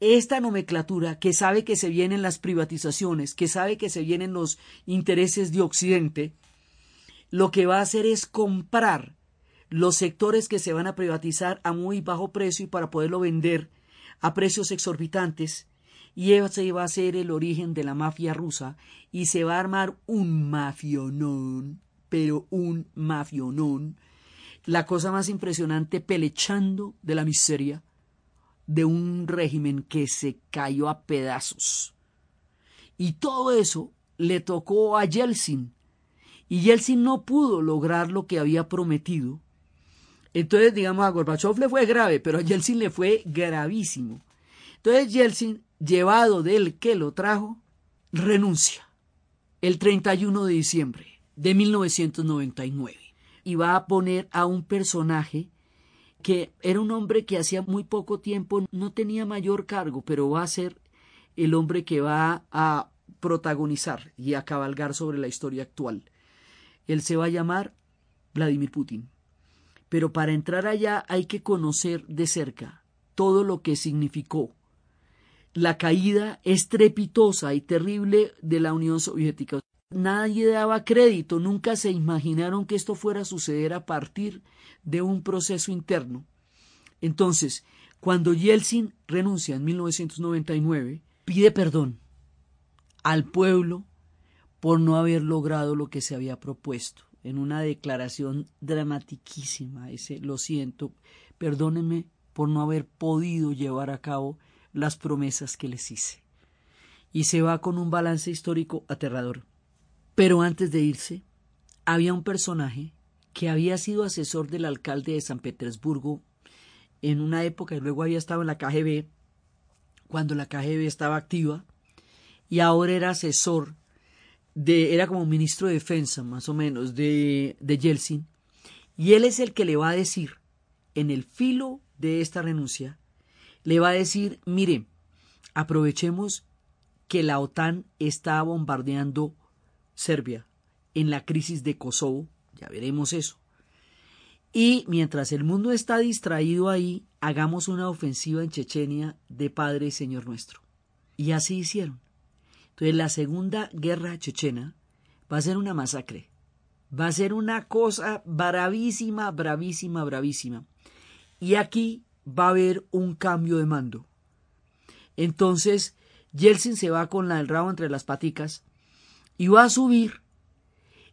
Esta nomenclatura que sabe que se vienen las privatizaciones, que sabe que se vienen los intereses de Occidente, lo que va a hacer es comprar los sectores que se van a privatizar a muy bajo precio y para poderlo vender a precios exorbitantes y ese va a ser el origen de la mafia rusa y se va a armar un mafionón, pero un mafionón, la cosa más impresionante pelechando de la miseria de un régimen que se cayó a pedazos. Y todo eso le tocó a Yeltsin. Y Yeltsin no pudo lograr lo que había prometido. Entonces, digamos, a Gorbachev le fue grave, pero a Yeltsin le fue gravísimo. Entonces Yeltsin llevado del que lo trajo, renuncia el 31 de diciembre de 1999 y va a poner a un personaje que era un hombre que hacía muy poco tiempo no tenía mayor cargo, pero va a ser el hombre que va a protagonizar y a cabalgar sobre la historia actual. Él se va a llamar Vladimir Putin. Pero para entrar allá hay que conocer de cerca todo lo que significó la caída estrepitosa y terrible de la Unión Soviética. Nadie daba crédito, nunca se imaginaron que esto fuera a suceder a partir de un proceso interno. Entonces, cuando Yeltsin renuncia en 1999, pide perdón al pueblo por no haber logrado lo que se había propuesto. En una declaración dramatiquísima, ese lo siento, perdónenme por no haber podido llevar a cabo las promesas que les hice. Y se va con un balance histórico aterrador. Pero antes de irse, había un personaje que había sido asesor del alcalde de San Petersburgo en una época y luego había estado en la KGB, cuando la KGB estaba activa, y ahora era asesor de, era como ministro de defensa, más o menos, de, de Yeltsin, y él es el que le va a decir, en el filo de esta renuncia, le va a decir, mire, aprovechemos que la OTAN está bombardeando Serbia en la crisis de Kosovo, ya veremos eso. Y mientras el mundo está distraído ahí, hagamos una ofensiva en Chechenia de Padre y Señor nuestro. Y así hicieron. Entonces la segunda guerra chechena va a ser una masacre. Va a ser una cosa bravísima, bravísima, bravísima. Y aquí va a haber un cambio de mando. Entonces, Yeltsin se va con la del rabo entre las paticas y va a subir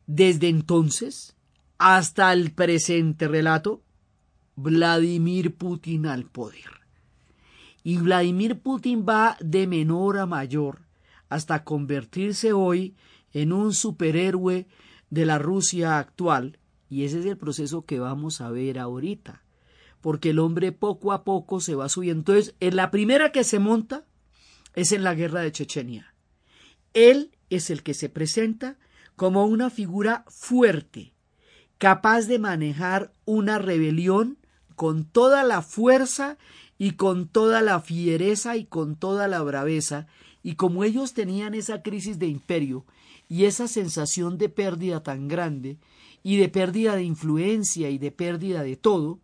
desde entonces hasta el presente relato Vladimir Putin al poder. Y Vladimir Putin va de menor a mayor hasta convertirse hoy en un superhéroe de la Rusia actual. Y ese es el proceso que vamos a ver ahorita porque el hombre poco a poco se va subiendo. Entonces, en la primera que se monta es en la guerra de Chechenia. Él es el que se presenta como una figura fuerte, capaz de manejar una rebelión con toda la fuerza y con toda la fiereza y con toda la braveza, y como ellos tenían esa crisis de imperio y esa sensación de pérdida tan grande, y de pérdida de influencia y de pérdida de todo,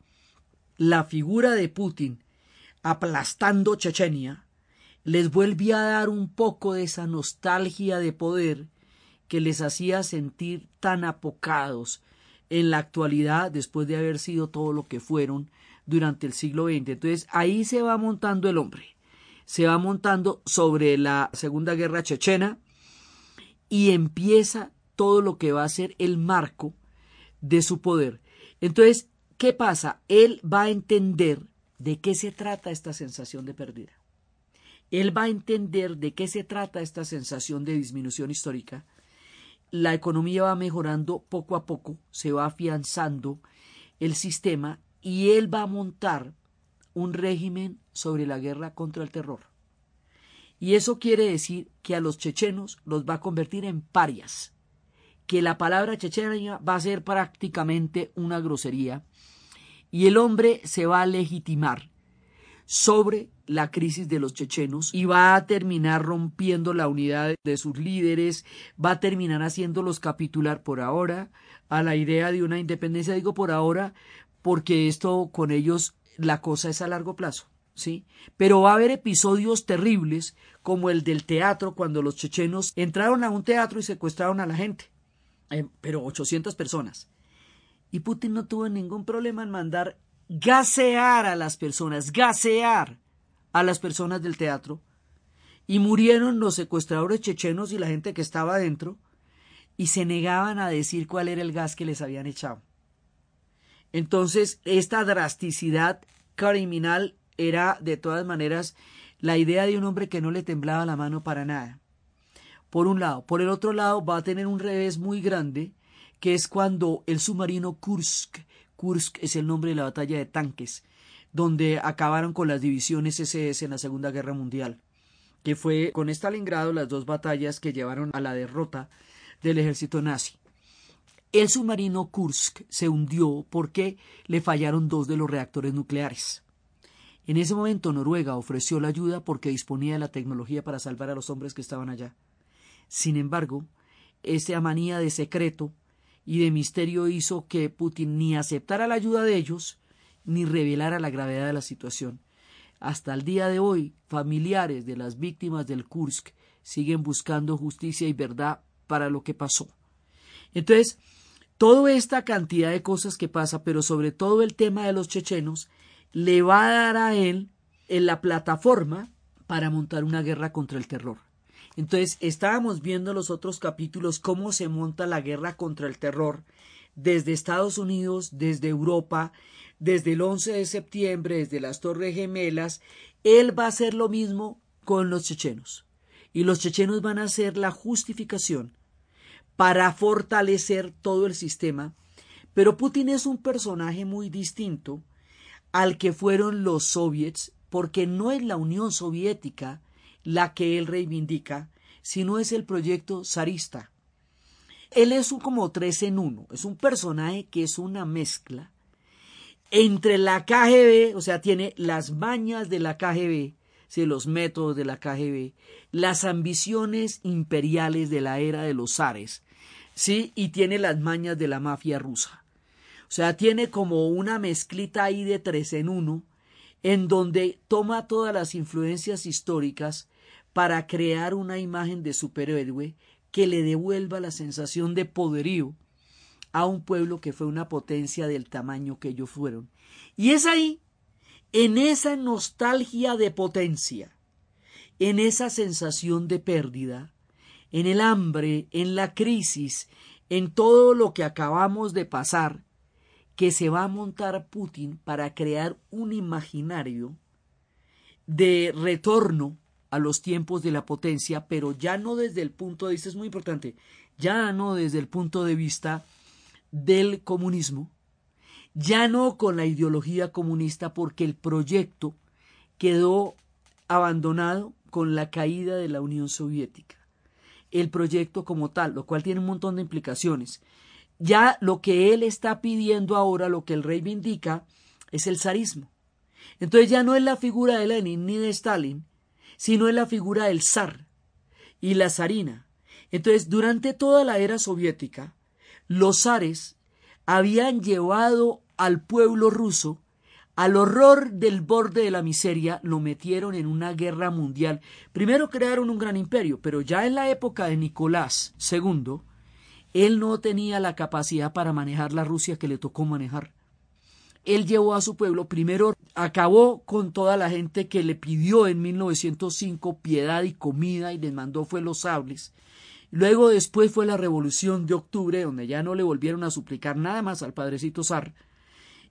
la figura de Putin aplastando Chechenia les vuelve a dar un poco de esa nostalgia de poder que les hacía sentir tan apocados en la actualidad después de haber sido todo lo que fueron durante el siglo XX. Entonces ahí se va montando el hombre, se va montando sobre la Segunda Guerra Chechena y empieza todo lo que va a ser el marco de su poder. Entonces, ¿qué pasa? Él va a entender de qué se trata esta sensación de pérdida. Él va a entender de qué se trata esta sensación de disminución histórica. La economía va mejorando poco a poco, se va afianzando el sistema y él va a montar un régimen sobre la guerra contra el terror. Y eso quiere decir que a los chechenos los va a convertir en parias, que la palabra chechenia va a ser prácticamente una grosería y el hombre se va a legitimar sobre la crisis de los chechenos y va a terminar rompiendo la unidad de sus líderes, va a terminar haciéndolos capitular por ahora a la idea de una independencia, digo por ahora, porque esto con ellos la cosa es a largo plazo. ¿Sí? Pero va a haber episodios terribles como el del teatro cuando los chechenos entraron a un teatro y secuestraron a la gente, eh, pero 800 personas. Y Putin no tuvo ningún problema en mandar gasear a las personas, gasear a las personas del teatro. Y murieron los secuestradores chechenos y la gente que estaba adentro y se negaban a decir cuál era el gas que les habían echado. Entonces, esta drasticidad criminal era, de todas maneras, la idea de un hombre que no le temblaba la mano para nada. Por un lado. Por el otro lado, va a tener un revés muy grande, que es cuando el submarino Kursk, Kursk es el nombre de la batalla de tanques, donde acabaron con las divisiones SS en la Segunda Guerra Mundial, que fue con Stalingrado las dos batallas que llevaron a la derrota del ejército nazi. El submarino Kursk se hundió porque le fallaron dos de los reactores nucleares. En ese momento Noruega ofreció la ayuda porque disponía de la tecnología para salvar a los hombres que estaban allá. Sin embargo, esa manía de secreto y de misterio hizo que Putin ni aceptara la ayuda de ellos ni revelara la gravedad de la situación. Hasta el día de hoy, familiares de las víctimas del Kursk siguen buscando justicia y verdad para lo que pasó. Entonces, toda esta cantidad de cosas que pasa, pero sobre todo el tema de los chechenos, le va a dar a él en la plataforma para montar una guerra contra el terror. Entonces, estábamos viendo los otros capítulos cómo se monta la guerra contra el terror desde Estados Unidos, desde Europa, desde el 11 de septiembre, desde las Torres Gemelas. Él va a hacer lo mismo con los chechenos. Y los chechenos van a hacer la justificación para fortalecer todo el sistema. Pero Putin es un personaje muy distinto al que fueron los soviets, porque no es la Unión Soviética la que él reivindica, sino es el proyecto zarista. Él es un como tres en uno, es un personaje que es una mezcla entre la KGB, o sea, tiene las mañas de la KGB, los métodos de la KGB, las ambiciones imperiales de la era de los zares, ¿sí? y tiene las mañas de la mafia rusa. O sea, tiene como una mezclita ahí de tres en uno, en donde toma todas las influencias históricas para crear una imagen de superhéroe que le devuelva la sensación de poderío a un pueblo que fue una potencia del tamaño que ellos fueron. Y es ahí, en esa nostalgia de potencia, en esa sensación de pérdida, en el hambre, en la crisis, en todo lo que acabamos de pasar, que se va a montar Putin para crear un imaginario de retorno a los tiempos de la potencia, pero ya no desde el punto de vista, es muy importante, ya no desde el punto de vista del comunismo, ya no con la ideología comunista, porque el proyecto quedó abandonado con la caída de la Unión Soviética. el proyecto como tal, lo cual tiene un montón de implicaciones. Ya lo que él está pidiendo ahora, lo que el rey indica, es el zarismo. Entonces ya no es la figura de Lenin ni de Stalin, sino es la figura del zar y la zarina. Entonces, durante toda la era soviética, los zares habían llevado al pueblo ruso al horror del borde de la miseria, lo metieron en una guerra mundial. Primero crearon un gran imperio, pero ya en la época de Nicolás II, él no tenía la capacidad para manejar la Rusia que le tocó manejar. Él llevó a su pueblo, primero acabó con toda la gente que le pidió en 1905 piedad y comida y les mandó fue los sables. Luego después fue la revolución de octubre, donde ya no le volvieron a suplicar nada más al padrecito zar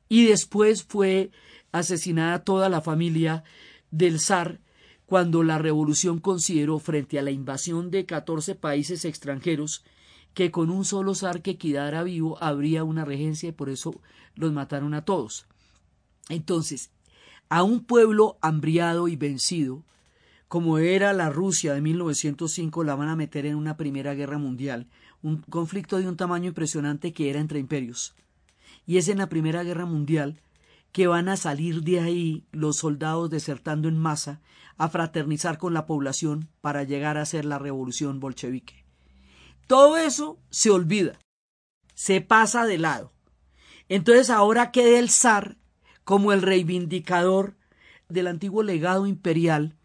y después fue asesinada toda la familia del zar cuando la revolución consideró frente a la invasión de 14 países extranjeros que con un solo zar que quedara vivo habría una regencia y por eso los mataron a todos. Entonces, a un pueblo hambriado y vencido, como era la Rusia de 1905, la van a meter en una primera guerra mundial, un conflicto de un tamaño impresionante que era entre imperios y es en la Primera Guerra Mundial que van a salir de ahí los soldados desertando en masa a fraternizar con la población para llegar a hacer la revolución bolchevique. Todo eso se olvida, se pasa de lado. Entonces ahora queda el zar como el reivindicador del antiguo legado imperial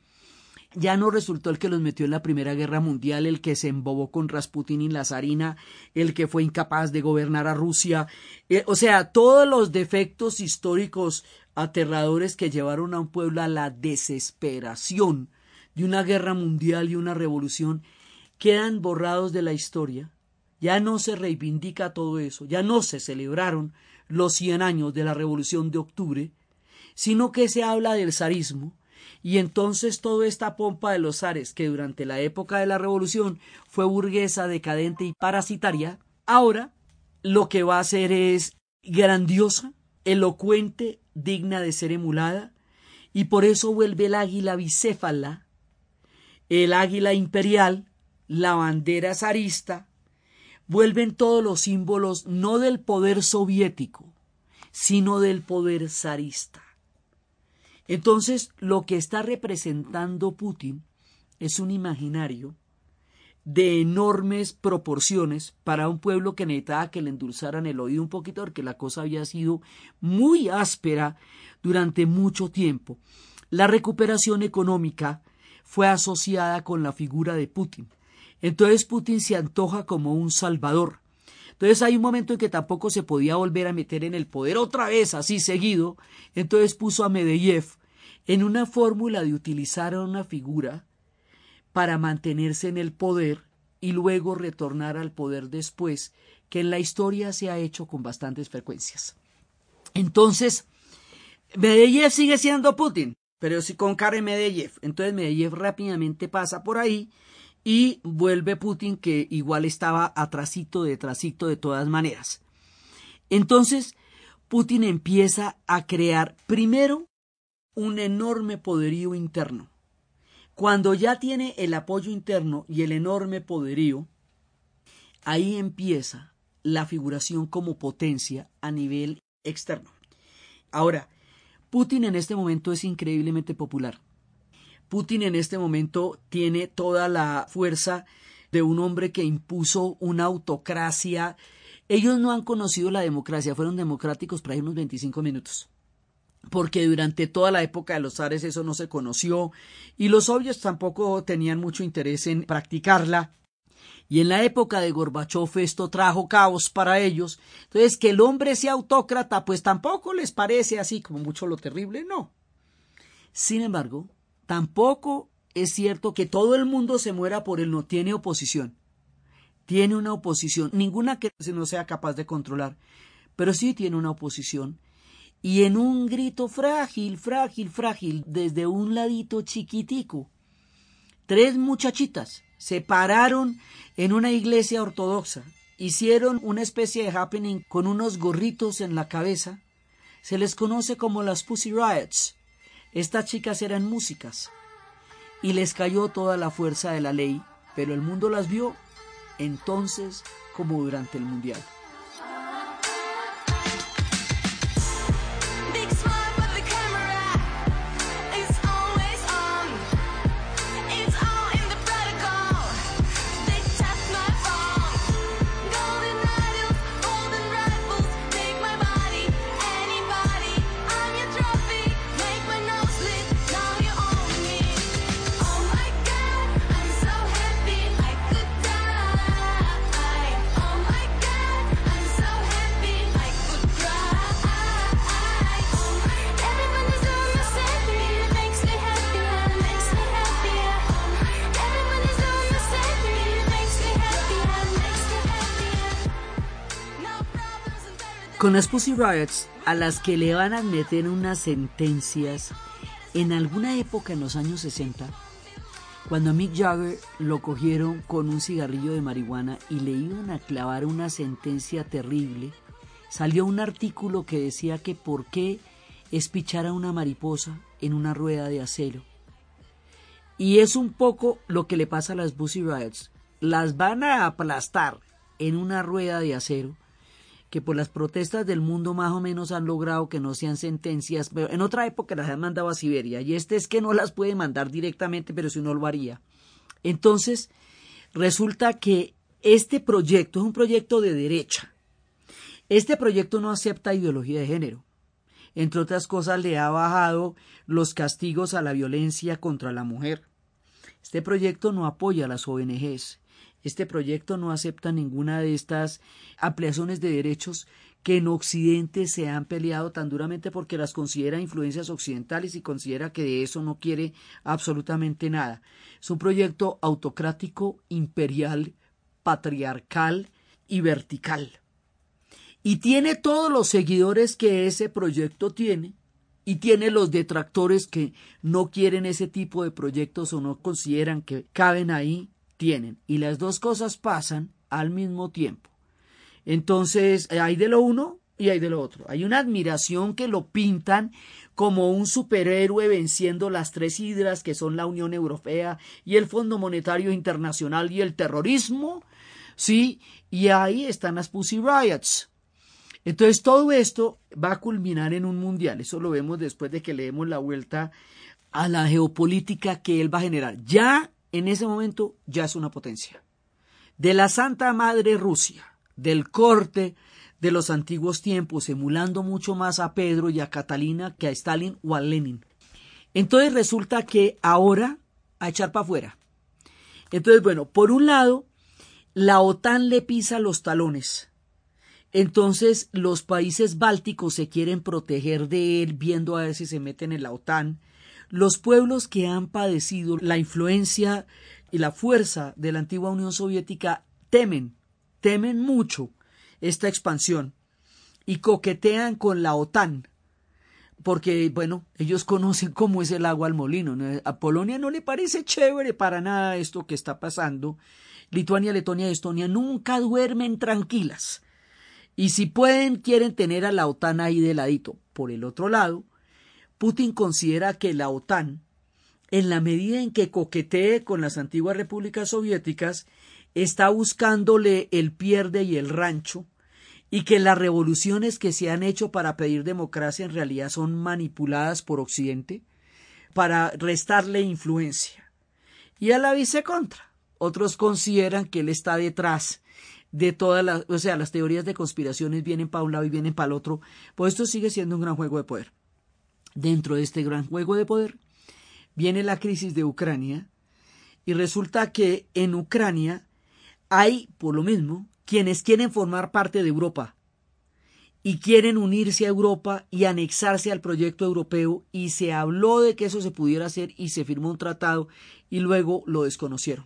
ya no resultó el que los metió en la Primera Guerra Mundial, el que se embobó con Rasputin y la zarina, el que fue incapaz de gobernar a Rusia, eh, o sea, todos los defectos históricos aterradores que llevaron a un pueblo a la desesperación de una guerra mundial y una revolución quedan borrados de la historia. Ya no se reivindica todo eso, ya no se celebraron los 100 años de la Revolución de Octubre, sino que se habla del zarismo, y entonces toda esta pompa de los zares, que durante la época de la Revolución fue burguesa, decadente y parasitaria, ahora lo que va a ser es grandiosa, elocuente, digna de ser emulada, y por eso vuelve el águila bicéfala, el águila imperial, la bandera zarista, vuelven todos los símbolos no del poder soviético, sino del poder zarista. Entonces, lo que está representando Putin es un imaginario de enormes proporciones para un pueblo que necesitaba que le endulzaran el oído un poquito porque la cosa había sido muy áspera durante mucho tiempo. La recuperación económica fue asociada con la figura de Putin. Entonces Putin se antoja como un salvador. Entonces hay un momento en que tampoco se podía volver a meter en el poder otra vez así seguido. Entonces puso a Medvedev en una fórmula de utilizar a una figura para mantenerse en el poder y luego retornar al poder después, que en la historia se ha hecho con bastantes frecuencias. Entonces, Medvedev sigue siendo Putin, pero sí con Karen Medvedev. Entonces Medvedev rápidamente pasa por ahí y vuelve Putin que igual estaba atrasito, detrásito de todas maneras. Entonces, Putin empieza a crear primero un enorme poderío interno. Cuando ya tiene el apoyo interno y el enorme poderío, ahí empieza la figuración como potencia a nivel externo. Ahora, Putin en este momento es increíblemente popular. Putin en este momento tiene toda la fuerza de un hombre que impuso una autocracia. Ellos no han conocido la democracia, fueron democráticos por ahí unos 25 minutos porque durante toda la época de los zares eso no se conoció y los soviets tampoco tenían mucho interés en practicarla. Y en la época de Gorbachev esto trajo caos para ellos. Entonces, que el hombre sea autócrata, pues tampoco les parece así como mucho lo terrible, no. Sin embargo, tampoco es cierto que todo el mundo se muera por él, no tiene oposición. Tiene una oposición, ninguna que no sea capaz de controlar, pero sí tiene una oposición y en un grito frágil, frágil, frágil, desde un ladito chiquitico, tres muchachitas se pararon en una iglesia ortodoxa, hicieron una especie de happening con unos gorritos en la cabeza, se les conoce como las Pussy Riots. Estas chicas eran músicas y les cayó toda la fuerza de la ley pero el mundo las vio entonces como durante el Mundial. Con las Pussy Riots, a las que le van a meter unas sentencias en alguna época en los años 60, cuando a Mick Jagger lo cogieron con un cigarrillo de marihuana y le iban a clavar una sentencia terrible, salió un artículo que decía que por qué espichar a una mariposa en una rueda de acero. Y es un poco lo que le pasa a las Pussy Riots. Las van a aplastar en una rueda de acero que por las protestas del mundo más o menos han logrado que no sean sentencias, pero en otra época las han mandado a Siberia y este es que no las puede mandar directamente, pero si no lo haría. Entonces, resulta que este proyecto es un proyecto de derecha. Este proyecto no acepta ideología de género. Entre otras cosas, le ha bajado los castigos a la violencia contra la mujer. Este proyecto no apoya a las ONGs. Este proyecto no acepta ninguna de estas ampliaciones de derechos que en Occidente se han peleado tan duramente porque las considera influencias occidentales y considera que de eso no quiere absolutamente nada. Es un proyecto autocrático, imperial, patriarcal y vertical. Y tiene todos los seguidores que ese proyecto tiene y tiene los detractores que no quieren ese tipo de proyectos o no consideran que caben ahí tienen. Y las dos cosas pasan al mismo tiempo. Entonces, hay de lo uno y hay de lo otro. Hay una admiración que lo pintan como un superhéroe venciendo las tres hidras que son la Unión Europea y el Fondo Monetario Internacional y el terrorismo. Sí, y ahí están las Pussy Riots. Entonces todo esto va a culminar en un mundial. Eso lo vemos después de que le demos la vuelta a la geopolítica que él va a generar. Ya en ese momento ya es una potencia. De la Santa Madre Rusia, del corte de los antiguos tiempos, emulando mucho más a Pedro y a Catalina que a Stalin o a Lenin. Entonces resulta que ahora a echar para afuera. Entonces, bueno, por un lado, la OTAN le pisa los talones. Entonces los países bálticos se quieren proteger de él, viendo a ver si se meten en la OTAN. Los pueblos que han padecido la influencia y la fuerza de la antigua Unión Soviética temen, temen mucho esta expansión y coquetean con la OTAN, porque, bueno, ellos conocen cómo es el agua al molino. ¿no? A Polonia no le parece chévere para nada esto que está pasando. Lituania, Letonia y Estonia nunca duermen tranquilas. Y si pueden, quieren tener a la OTAN ahí de ladito. Por el otro lado, Putin considera que la OTAN, en la medida en que coquetee con las antiguas repúblicas soviéticas, está buscándole el pierde y el rancho, y que las revoluciones que se han hecho para pedir democracia en realidad son manipuladas por Occidente para restarle influencia. Y a la vice contra. Otros consideran que él está detrás de todas las, o sea, las teorías de conspiraciones vienen para un lado y vienen para el otro, pues esto sigue siendo un gran juego de poder. Dentro de este gran juego de poder viene la crisis de Ucrania y resulta que en Ucrania hay, por lo mismo, quienes quieren formar parte de Europa y quieren unirse a Europa y anexarse al proyecto europeo y se habló de que eso se pudiera hacer y se firmó un tratado y luego lo desconocieron.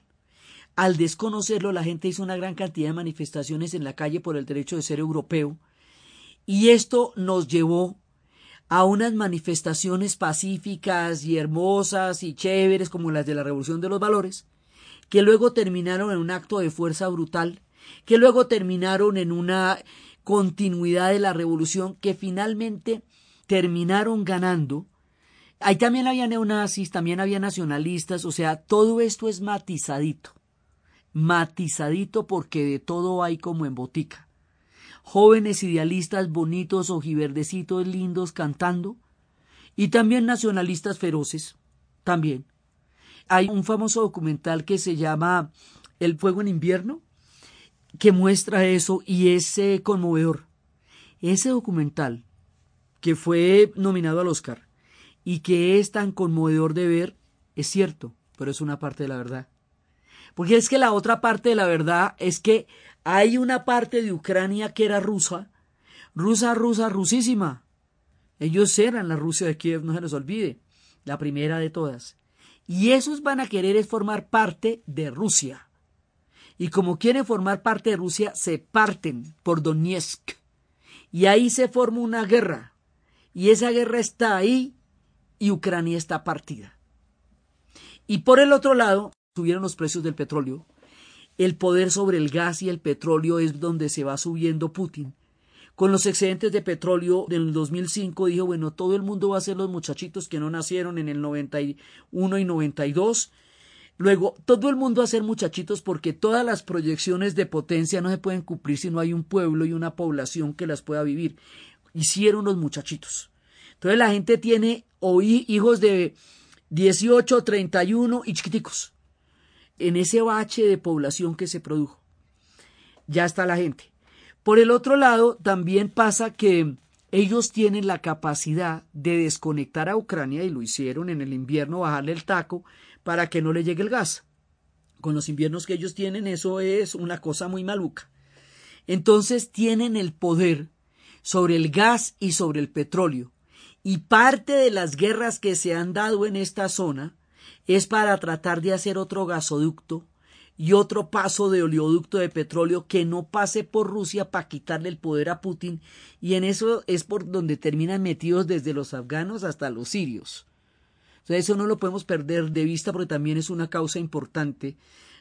Al desconocerlo, la gente hizo una gran cantidad de manifestaciones en la calle por el derecho de ser europeo y esto nos llevó a unas manifestaciones pacíficas y hermosas y chéveres como las de la Revolución de los Valores, que luego terminaron en un acto de fuerza brutal, que luego terminaron en una continuidad de la revolución que finalmente terminaron ganando. Ahí también había neonazis, también había nacionalistas, o sea, todo esto es matizadito. matizadito porque de todo hay como en botica. Jóvenes idealistas bonitos, ojiverdecitos, lindos, cantando. Y también nacionalistas feroces. También. Hay un famoso documental que se llama El fuego en invierno, que muestra eso y es eh, conmovedor. Ese documental, que fue nominado al Oscar y que es tan conmovedor de ver, es cierto, pero es una parte de la verdad. Porque es que la otra parte de la verdad es que hay una parte de Ucrania que era rusa, rusa, rusa, rusísima. Ellos eran la Rusia de Kiev, no se les olvide, la primera de todas. Y esos van a querer es formar parte de Rusia. Y como quieren formar parte de Rusia, se parten por Donetsk. Y ahí se forma una guerra. Y esa guerra está ahí y Ucrania está partida. Y por el otro lado, subieron los precios del petróleo. El poder sobre el gas y el petróleo es donde se va subiendo Putin. Con los excedentes de petróleo del 2005 dijo, bueno, todo el mundo va a ser los muchachitos que no nacieron en el 91 y 92. Luego, todo el mundo va a ser muchachitos porque todas las proyecciones de potencia no se pueden cumplir si no hay un pueblo y una población que las pueda vivir. Hicieron los muchachitos. Entonces la gente tiene hoy hijos de 18, 31 y chiquiticos. En ese bache de población que se produjo. Ya está la gente. Por el otro lado, también pasa que ellos tienen la capacidad de desconectar a Ucrania y lo hicieron en el invierno, bajarle el taco para que no le llegue el gas. Con los inviernos que ellos tienen, eso es una cosa muy maluca. Entonces tienen el poder sobre el gas y sobre el petróleo. Y parte de las guerras que se han dado en esta zona es para tratar de hacer otro gasoducto y otro paso de oleoducto de petróleo que no pase por Rusia para quitarle el poder a Putin y en eso es por donde terminan metidos desde los afganos hasta los sirios. Sea, eso no lo podemos perder de vista porque también es una causa importante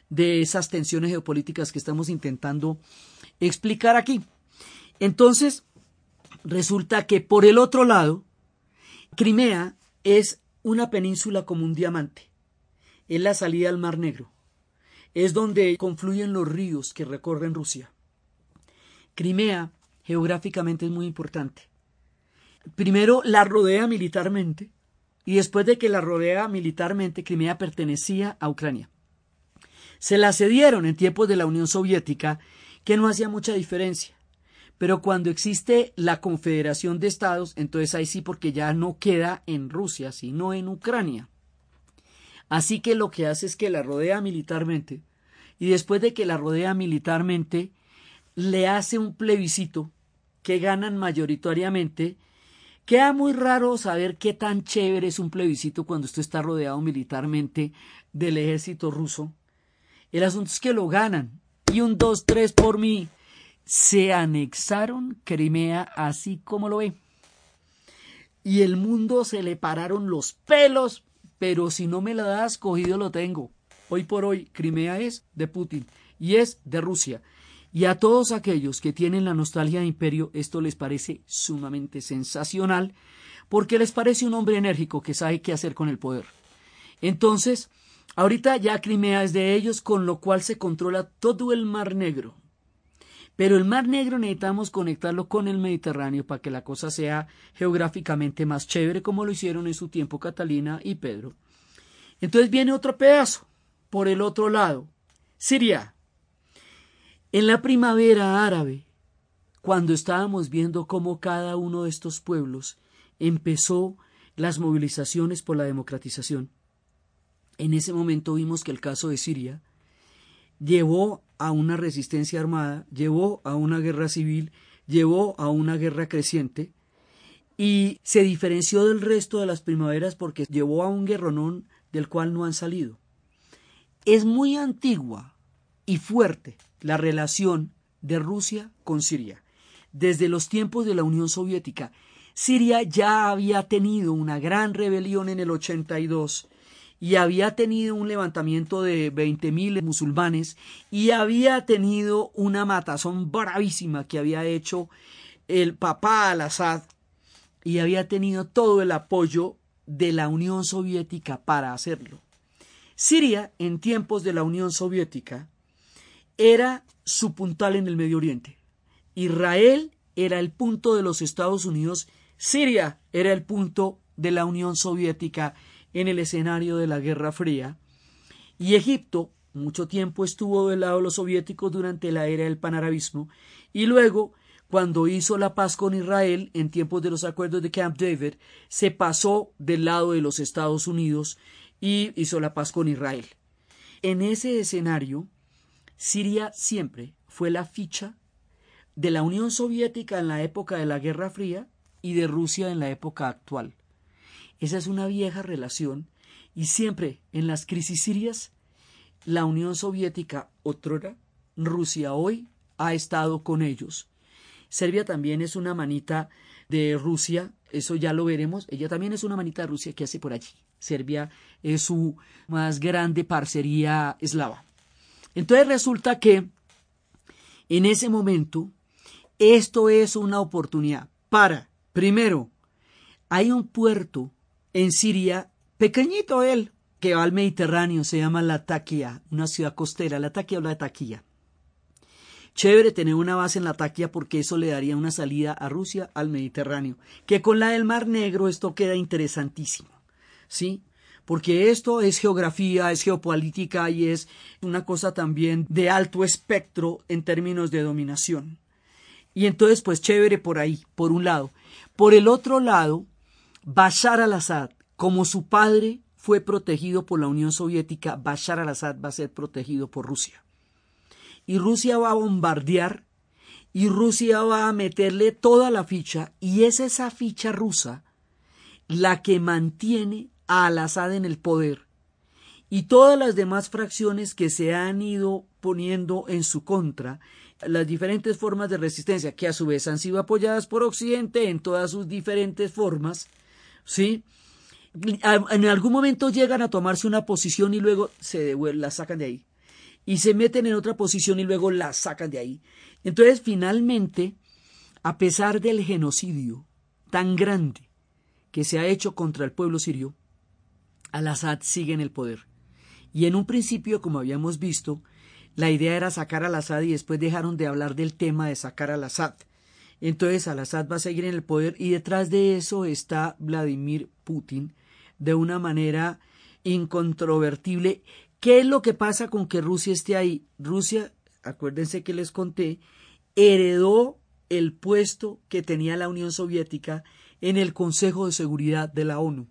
de esas tensiones geopolíticas que estamos intentando explicar aquí. Entonces, resulta que por el otro lado, Crimea es una península como un diamante. Es la salida al Mar Negro. Es donde confluyen los ríos que recorren Rusia. Crimea geográficamente es muy importante. Primero la rodea militarmente y después de que la rodea militarmente, Crimea pertenecía a Ucrania. Se la cedieron en tiempos de la Unión Soviética, que no hacía mucha diferencia. Pero cuando existe la Confederación de Estados, entonces ahí sí porque ya no queda en Rusia, sino en Ucrania. Así que lo que hace es que la rodea militarmente y después de que la rodea militarmente le hace un plebiscito que ganan mayoritariamente. Queda muy raro saber qué tan chévere es un plebiscito cuando usted está rodeado militarmente del ejército ruso. El asunto es que lo ganan. Y un 2-3 por mí. Se anexaron Crimea así como lo ve. Y el mundo se le pararon los pelos, pero si no me la das, cogido lo tengo. Hoy por hoy, Crimea es de Putin y es de Rusia. Y a todos aquellos que tienen la nostalgia de imperio, esto les parece sumamente sensacional, porque les parece un hombre enérgico que sabe qué hacer con el poder. Entonces, ahorita ya Crimea es de ellos, con lo cual se controla todo el Mar Negro. Pero el Mar Negro necesitamos conectarlo con el Mediterráneo para que la cosa sea geográficamente más chévere, como lo hicieron en su tiempo Catalina y Pedro. Entonces viene otro pedazo, por el otro lado, Siria. En la primavera árabe, cuando estábamos viendo cómo cada uno de estos pueblos empezó las movilizaciones por la democratización, en ese momento vimos que el caso de Siria llevó a una resistencia armada, llevó a una guerra civil, llevó a una guerra creciente y se diferenció del resto de las primaveras porque llevó a un guerronón del cual no han salido. Es muy antigua y fuerte la relación de Rusia con Siria. Desde los tiempos de la Unión Soviética, Siria ya había tenido una gran rebelión en el 82 y había tenido un levantamiento de 20.000 musulmanes y había tenido una matazón bravísima que había hecho el papá al-Assad y había tenido todo el apoyo de la Unión Soviética para hacerlo. Siria, en tiempos de la Unión Soviética, era su puntal en el Medio Oriente. Israel era el punto de los Estados Unidos, Siria era el punto de la Unión Soviética en el escenario de la Guerra Fría, y Egipto mucho tiempo estuvo del lado de los soviéticos durante la era del panarabismo, y luego, cuando hizo la paz con Israel en tiempos de los acuerdos de Camp David, se pasó del lado de los Estados Unidos y hizo la paz con Israel. En ese escenario, Siria siempre fue la ficha de la Unión Soviética en la época de la Guerra Fría y de Rusia en la época actual. Esa es una vieja relación y siempre en las crisis sirias la Unión Soviética otrora, Rusia hoy ha estado con ellos. Serbia también es una manita de Rusia, eso ya lo veremos. Ella también es una manita de Rusia que hace por allí. Serbia es su más grande parcería eslava. Entonces resulta que en ese momento esto es una oportunidad para, primero, hay un puerto en Siria, pequeñito él, que va al Mediterráneo, se llama Latakia, una ciudad costera, Latakia o Latakia. Chévere tener una base en Latakia porque eso le daría una salida a Rusia al Mediterráneo, que con la del Mar Negro esto queda interesantísimo, ¿sí? Porque esto es geografía, es geopolítica y es una cosa también de alto espectro en términos de dominación. Y entonces, pues chévere por ahí, por un lado. Por el otro lado, Bashar al-Assad, como su padre fue protegido por la Unión Soviética, Bashar al-Assad va a ser protegido por Rusia. Y Rusia va a bombardear y Rusia va a meterle toda la ficha y es esa ficha rusa la que mantiene a al-Assad en el poder y todas las demás fracciones que se han ido poniendo en su contra, las diferentes formas de resistencia que a su vez han sido apoyadas por Occidente en todas sus diferentes formas, ¿sí? En algún momento llegan a tomarse una posición y luego se la sacan de ahí. Y se meten en otra posición y luego la sacan de ahí. Entonces, finalmente, a pesar del genocidio tan grande que se ha hecho contra el pueblo sirio, Al-Assad sigue en el poder. Y en un principio, como habíamos visto, la idea era sacar al Assad y después dejaron de hablar del tema de sacar al Assad. Entonces al-Assad va a seguir en el poder y detrás de eso está Vladimir Putin de una manera incontrovertible. ¿Qué es lo que pasa con que Rusia esté ahí? Rusia, acuérdense que les conté, heredó el puesto que tenía la Unión Soviética en el Consejo de Seguridad de la ONU.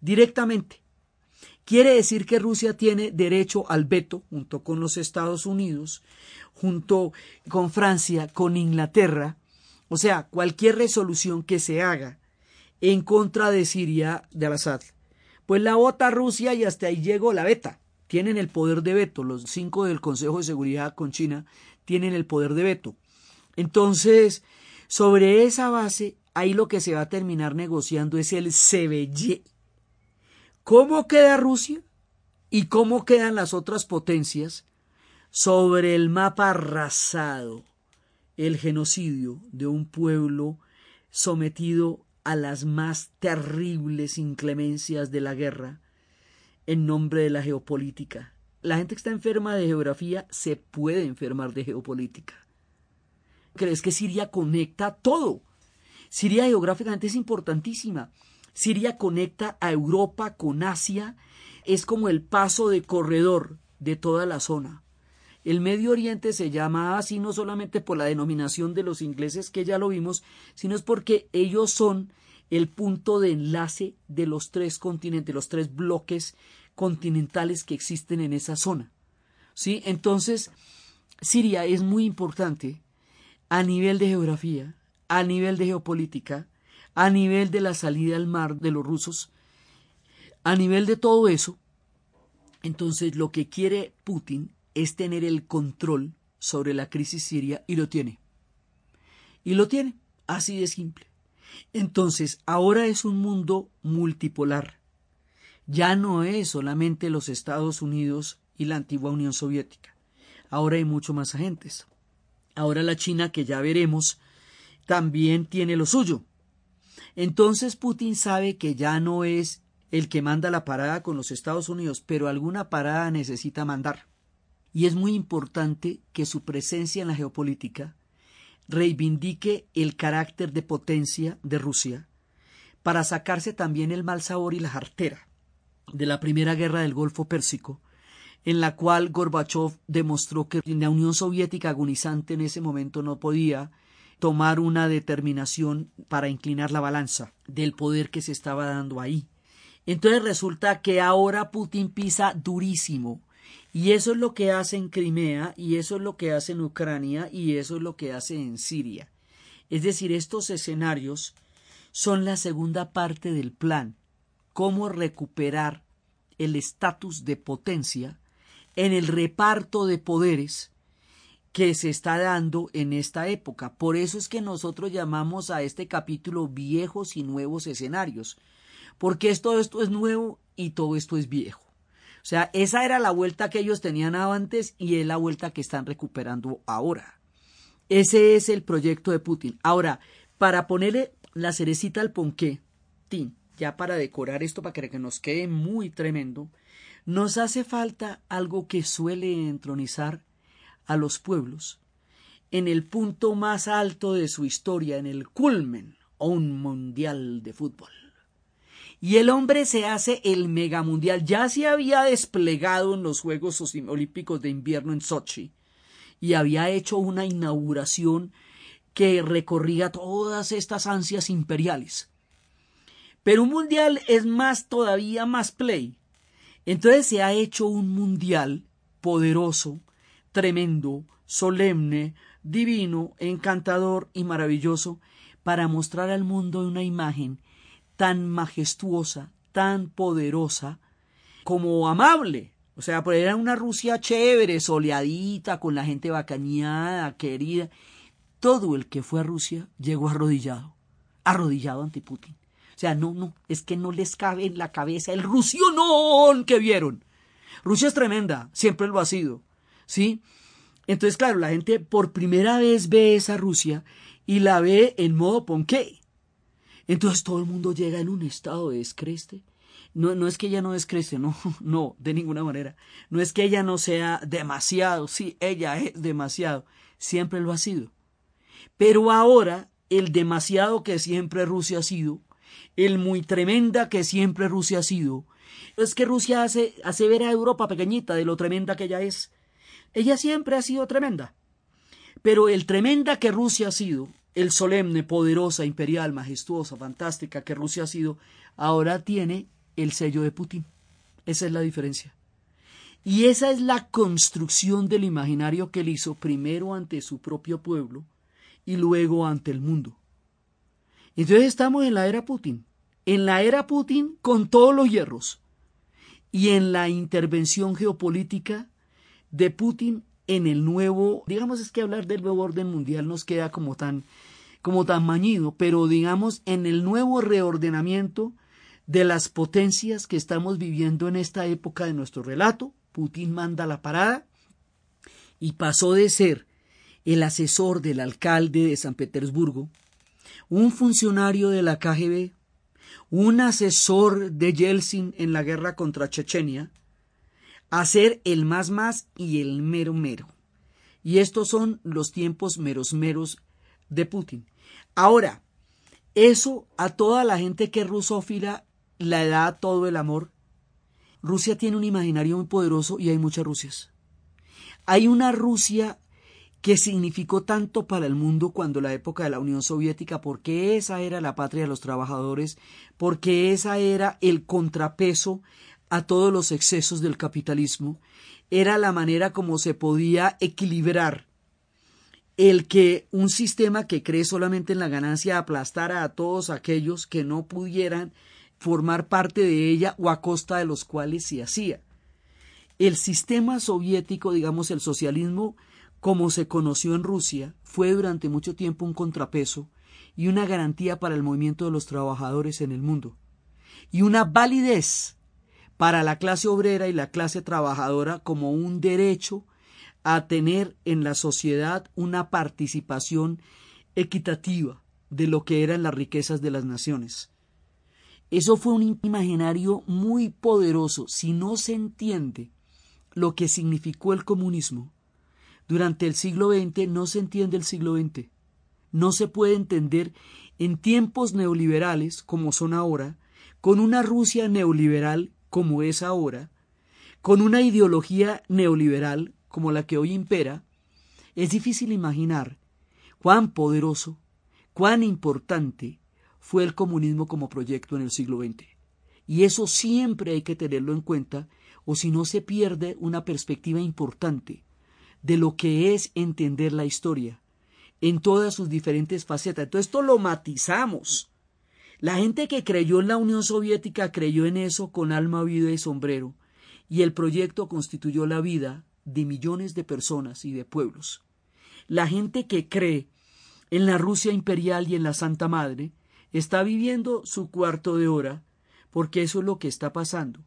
Directamente. Quiere decir que Rusia tiene derecho al veto junto con los Estados Unidos, junto con Francia, con Inglaterra, o sea, cualquier resolución que se haga en contra de Siria de Al-Assad, pues la vota Rusia y hasta ahí llegó la beta. Tienen el poder de veto, los cinco del Consejo de Seguridad con China tienen el poder de veto. Entonces, sobre esa base, ahí lo que se va a terminar negociando es el CBY. ¿Cómo queda Rusia? ¿Y cómo quedan las otras potencias sobre el mapa arrasado? El genocidio de un pueblo sometido a las más terribles inclemencias de la guerra en nombre de la geopolítica. La gente que está enferma de geografía se puede enfermar de geopolítica. ¿Crees que Siria conecta todo? Siria geográficamente es importantísima. Siria conecta a Europa con Asia, es como el paso de corredor de toda la zona. El Medio Oriente se llama así no solamente por la denominación de los ingleses, que ya lo vimos, sino es porque ellos son el punto de enlace de los tres continentes, los tres bloques continentales que existen en esa zona. ¿Sí? Entonces, Siria es muy importante a nivel de geografía, a nivel de geopolítica, a nivel de la salida al mar de los rusos, a nivel de todo eso. Entonces, lo que quiere Putin es tener el control sobre la crisis siria y lo tiene. Y lo tiene, así de simple. Entonces, ahora es un mundo multipolar. Ya no es solamente los Estados Unidos y la antigua Unión Soviética. Ahora hay mucho más agentes. Ahora la China, que ya veremos, también tiene lo suyo. Entonces Putin sabe que ya no es el que manda la parada con los Estados Unidos, pero alguna parada necesita mandar. Y es muy importante que su presencia en la geopolítica reivindique el carácter de potencia de Rusia para sacarse también el mal sabor y la jartera de la Primera Guerra del Golfo Pérsico, en la cual Gorbachev demostró que la Unión Soviética agonizante en ese momento no podía tomar una determinación para inclinar la balanza del poder que se estaba dando ahí. Entonces resulta que ahora Putin pisa durísimo y eso es lo que hace en Crimea y eso es lo que hace en Ucrania y eso es lo que hace en Siria. Es decir, estos escenarios son la segunda parte del plan, cómo recuperar el estatus de potencia en el reparto de poderes que se está dando en esta época. Por eso es que nosotros llamamos a este capítulo viejos y nuevos escenarios, porque todo esto es nuevo y todo esto es viejo. O sea, esa era la vuelta que ellos tenían antes y es la vuelta que están recuperando ahora. Ese es el proyecto de Putin. Ahora, para ponerle la cerecita al ponqué, tin, ya para decorar esto, para que nos quede muy tremendo, nos hace falta algo que suele entronizar a los pueblos en el punto más alto de su historia, en el culmen o un mundial de fútbol. Y el hombre se hace el megamundial. Ya se había desplegado en los Juegos Olímpicos de Invierno en Sochi y había hecho una inauguración que recorría todas estas ansias imperiales. Pero un mundial es más todavía más play. Entonces se ha hecho un mundial poderoso, tremendo, solemne, divino, encantador y maravilloso para mostrar al mundo una imagen tan majestuosa, tan poderosa, como amable. O sea, pues era una Rusia chévere, soleadita, con la gente bacaneada, querida. Todo el que fue a Rusia llegó arrodillado, arrodillado ante Putin. O sea, no, no, es que no les cabe en la cabeza el rusionón que vieron. Rusia es tremenda, siempre lo ha sido, ¿sí? Entonces, claro, la gente por primera vez ve esa Rusia y la ve en modo ponqué. Entonces todo el mundo llega en un estado de descreste. No, no es que ella no descreste, no, no, de ninguna manera. No es que ella no sea demasiado, sí, ella es demasiado, siempre lo ha sido. Pero ahora el demasiado que siempre Rusia ha sido, el muy tremenda que siempre Rusia ha sido, es que Rusia hace, hace ver a Europa pequeñita de lo tremenda que ella es. Ella siempre ha sido tremenda. Pero el tremenda que Rusia ha sido, el solemne, poderosa, imperial, majestuosa, fantástica que Rusia ha sido, ahora tiene el sello de Putin. Esa es la diferencia. Y esa es la construcción del imaginario que él hizo primero ante su propio pueblo y luego ante el mundo. Entonces estamos en la era Putin. En la era Putin con todos los hierros. Y en la intervención geopolítica de Putin en el nuevo, digamos es que hablar del nuevo orden mundial nos queda como tan como tan mañido, pero digamos en el nuevo reordenamiento de las potencias que estamos viviendo en esta época de nuestro relato, Putin manda la parada y pasó de ser el asesor del alcalde de San Petersburgo, un funcionario de la KGB, un asesor de Yeltsin en la guerra contra Chechenia, a ser el más más y el mero mero. Y estos son los tiempos meros meros de Putin. Ahora, eso a toda la gente que es rusófila la da todo el amor. Rusia tiene un imaginario muy poderoso y hay muchas Rusias. Hay una Rusia que significó tanto para el mundo cuando la época de la Unión Soviética, porque esa era la patria de los trabajadores, porque esa era el contrapeso a todos los excesos del capitalismo, era la manera como se podía equilibrar el que un sistema que cree solamente en la ganancia aplastara a todos aquellos que no pudieran formar parte de ella o a costa de los cuales se hacía. El sistema soviético, digamos el socialismo, como se conoció en Rusia, fue durante mucho tiempo un contrapeso y una garantía para el movimiento de los trabajadores en el mundo, y una validez para la clase obrera y la clase trabajadora como un derecho a tener en la sociedad una participación equitativa de lo que eran las riquezas de las naciones. Eso fue un imaginario muy poderoso. Si no se entiende lo que significó el comunismo durante el siglo XX no se entiende el siglo XX. No se puede entender en tiempos neoliberales como son ahora, con una Rusia neoliberal como es ahora, con una ideología neoliberal como la que hoy impera, es difícil imaginar cuán poderoso, cuán importante fue el comunismo como proyecto en el siglo XX. Y eso siempre hay que tenerlo en cuenta, o si no se pierde una perspectiva importante de lo que es entender la historia en todas sus diferentes facetas. Entonces esto lo matizamos. La gente que creyó en la Unión Soviética creyó en eso con alma, vida y sombrero, y el proyecto constituyó la vida de millones de personas y de pueblos. La gente que cree en la Rusia imperial y en la Santa Madre está viviendo su cuarto de hora, porque eso es lo que está pasando.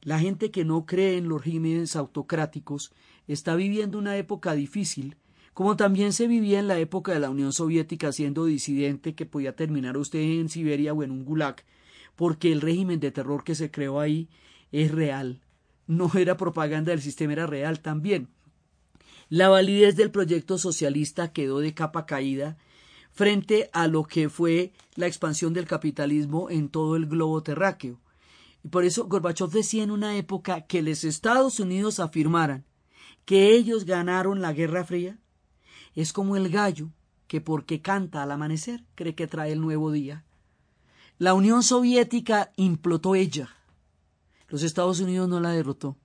La gente que no cree en los regímenes autocráticos está viviendo una época difícil, como también se vivía en la época de la Unión Soviética siendo disidente que podía terminar usted en Siberia o en un gulag, porque el régimen de terror que se creó ahí es real. No era propaganda del sistema, era real también. La validez del proyecto socialista quedó de capa caída frente a lo que fue la expansión del capitalismo en todo el globo terráqueo. Y por eso Gorbachev decía en una época que los Estados Unidos afirmaran que ellos ganaron la Guerra Fría es como el gallo que porque canta al amanecer cree que trae el nuevo día. La Unión Soviética implotó ella. Los Estados Unidos no la derrotó.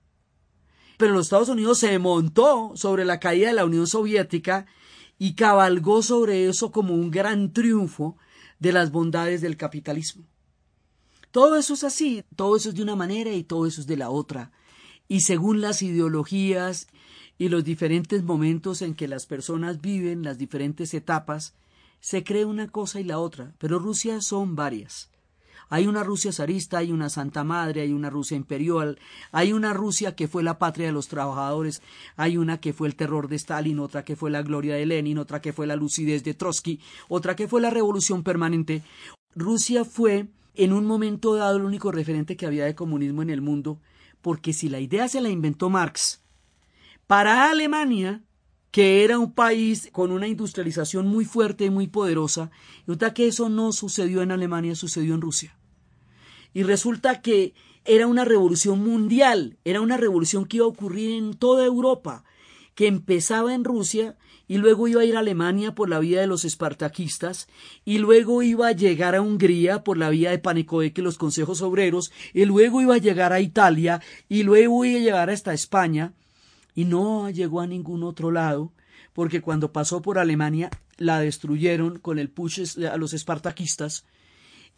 Pero los Estados Unidos se montó sobre la caída de la Unión Soviética y cabalgó sobre eso como un gran triunfo de las bondades del capitalismo. Todo eso es así, todo eso es de una manera y todo eso es de la otra. Y según las ideologías y los diferentes momentos en que las personas viven, las diferentes etapas, se cree una cosa y la otra, pero Rusia son varias. Hay una Rusia zarista, hay una Santa Madre, hay una Rusia imperial, hay una Rusia que fue la patria de los trabajadores, hay una que fue el terror de Stalin, otra que fue la gloria de Lenin, otra que fue la lucidez de Trotsky, otra que fue la revolución permanente. Rusia fue en un momento dado el único referente que había de comunismo en el mundo, porque si la idea se la inventó Marx, para Alemania, que era un país con una industrialización muy fuerte y muy poderosa, resulta que eso no sucedió en Alemania, sucedió en Rusia. Y resulta que era una revolución mundial, era una revolución que iba a ocurrir en toda Europa, que empezaba en Rusia y luego iba a ir a Alemania por la vía de los espartaquistas y luego iba a llegar a Hungría por la vía de Panicoeque, los consejos obreros, y luego iba a llegar a Italia y luego iba a llegar hasta España y no llegó a ningún otro lado porque cuando pasó por Alemania la destruyeron con el push a los espartaquistas.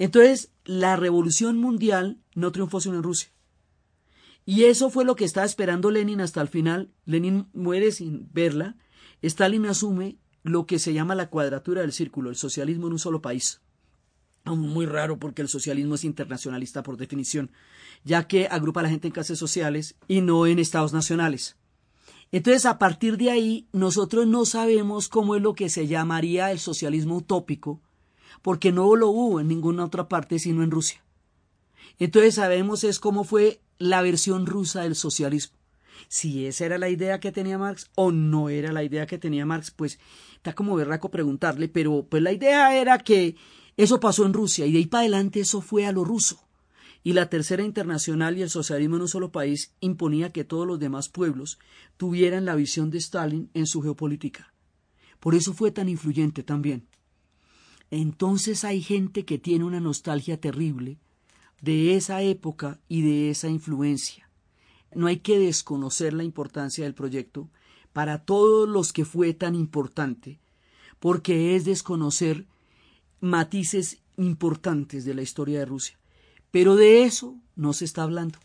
Entonces, la revolución mundial no triunfó sino en Rusia. Y eso fue lo que estaba esperando Lenin hasta el final. Lenin muere sin verla. Stalin asume lo que se llama la cuadratura del círculo, el socialismo en un solo país. Muy raro porque el socialismo es internacionalista por definición, ya que agrupa a la gente en clases sociales y no en estados nacionales. Entonces, a partir de ahí, nosotros no sabemos cómo es lo que se llamaría el socialismo utópico, porque no lo hubo en ninguna otra parte sino en Rusia. Entonces, sabemos es cómo fue la versión rusa del socialismo. Si esa era la idea que tenía Marx o no era la idea que tenía Marx, pues está como berraco preguntarle, pero pues la idea era que eso pasó en Rusia y de ahí para adelante eso fue a lo ruso y la Tercera Internacional y el socialismo en un solo país imponía que todos los demás pueblos tuvieran la visión de Stalin en su geopolítica. Por eso fue tan influyente también. Entonces hay gente que tiene una nostalgia terrible de esa época y de esa influencia. No hay que desconocer la importancia del proyecto para todos los que fue tan importante, porque es desconocer matices importantes de la historia de Rusia. Pero de eso no se está hablando.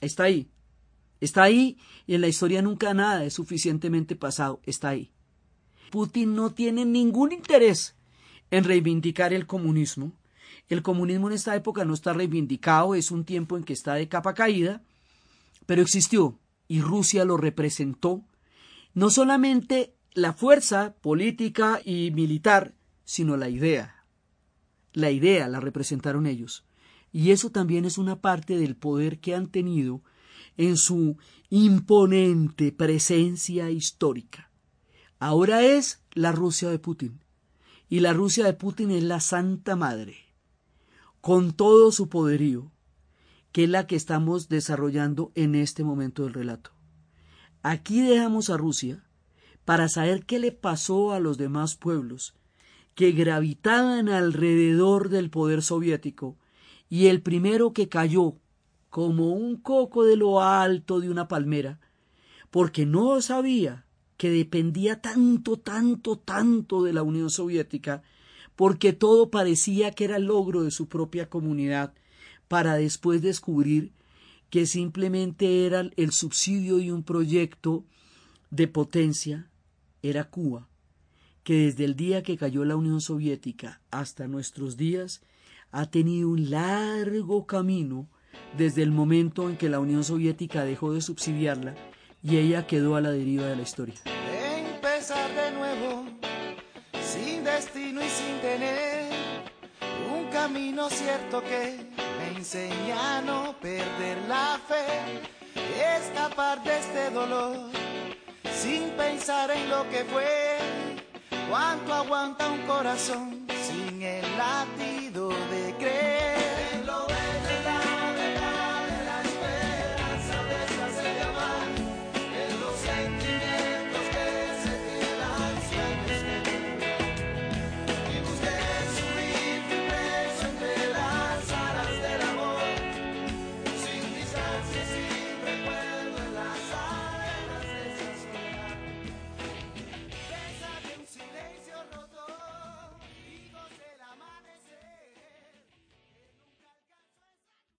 Está ahí. Está ahí y en la historia nunca nada es suficientemente pasado. Está ahí. Putin no tiene ningún interés en reivindicar el comunismo. El comunismo en esta época no está reivindicado, es un tiempo en que está de capa caída, pero existió y Rusia lo representó. No solamente la fuerza política y militar, sino la idea. La idea la representaron ellos. Y eso también es una parte del poder que han tenido en su imponente presencia histórica. Ahora es la Rusia de Putin. Y la Rusia de Putin es la Santa Madre, con todo su poderío, que es la que estamos desarrollando en este momento del relato. Aquí dejamos a Rusia para saber qué le pasó a los demás pueblos que gravitaban alrededor del poder soviético y el primero que cayó como un coco de lo alto de una palmera, porque no sabía que dependía tanto, tanto, tanto de la Unión Soviética, porque todo parecía que era logro de su propia comunidad, para después descubrir que simplemente era el subsidio de un proyecto de potencia, era Cuba, que desde el día que cayó la Unión Soviética hasta nuestros días ha tenido un largo camino desde el momento en que la Unión Soviética dejó de subsidiarla y ella quedó a la deriva de la historia. Empezar de nuevo, sin destino y sin tener un camino cierto que me enseña a no perder la fe, escapar de este dolor, sin pensar en lo que fue, cuánto aguanta un corazón sin el latir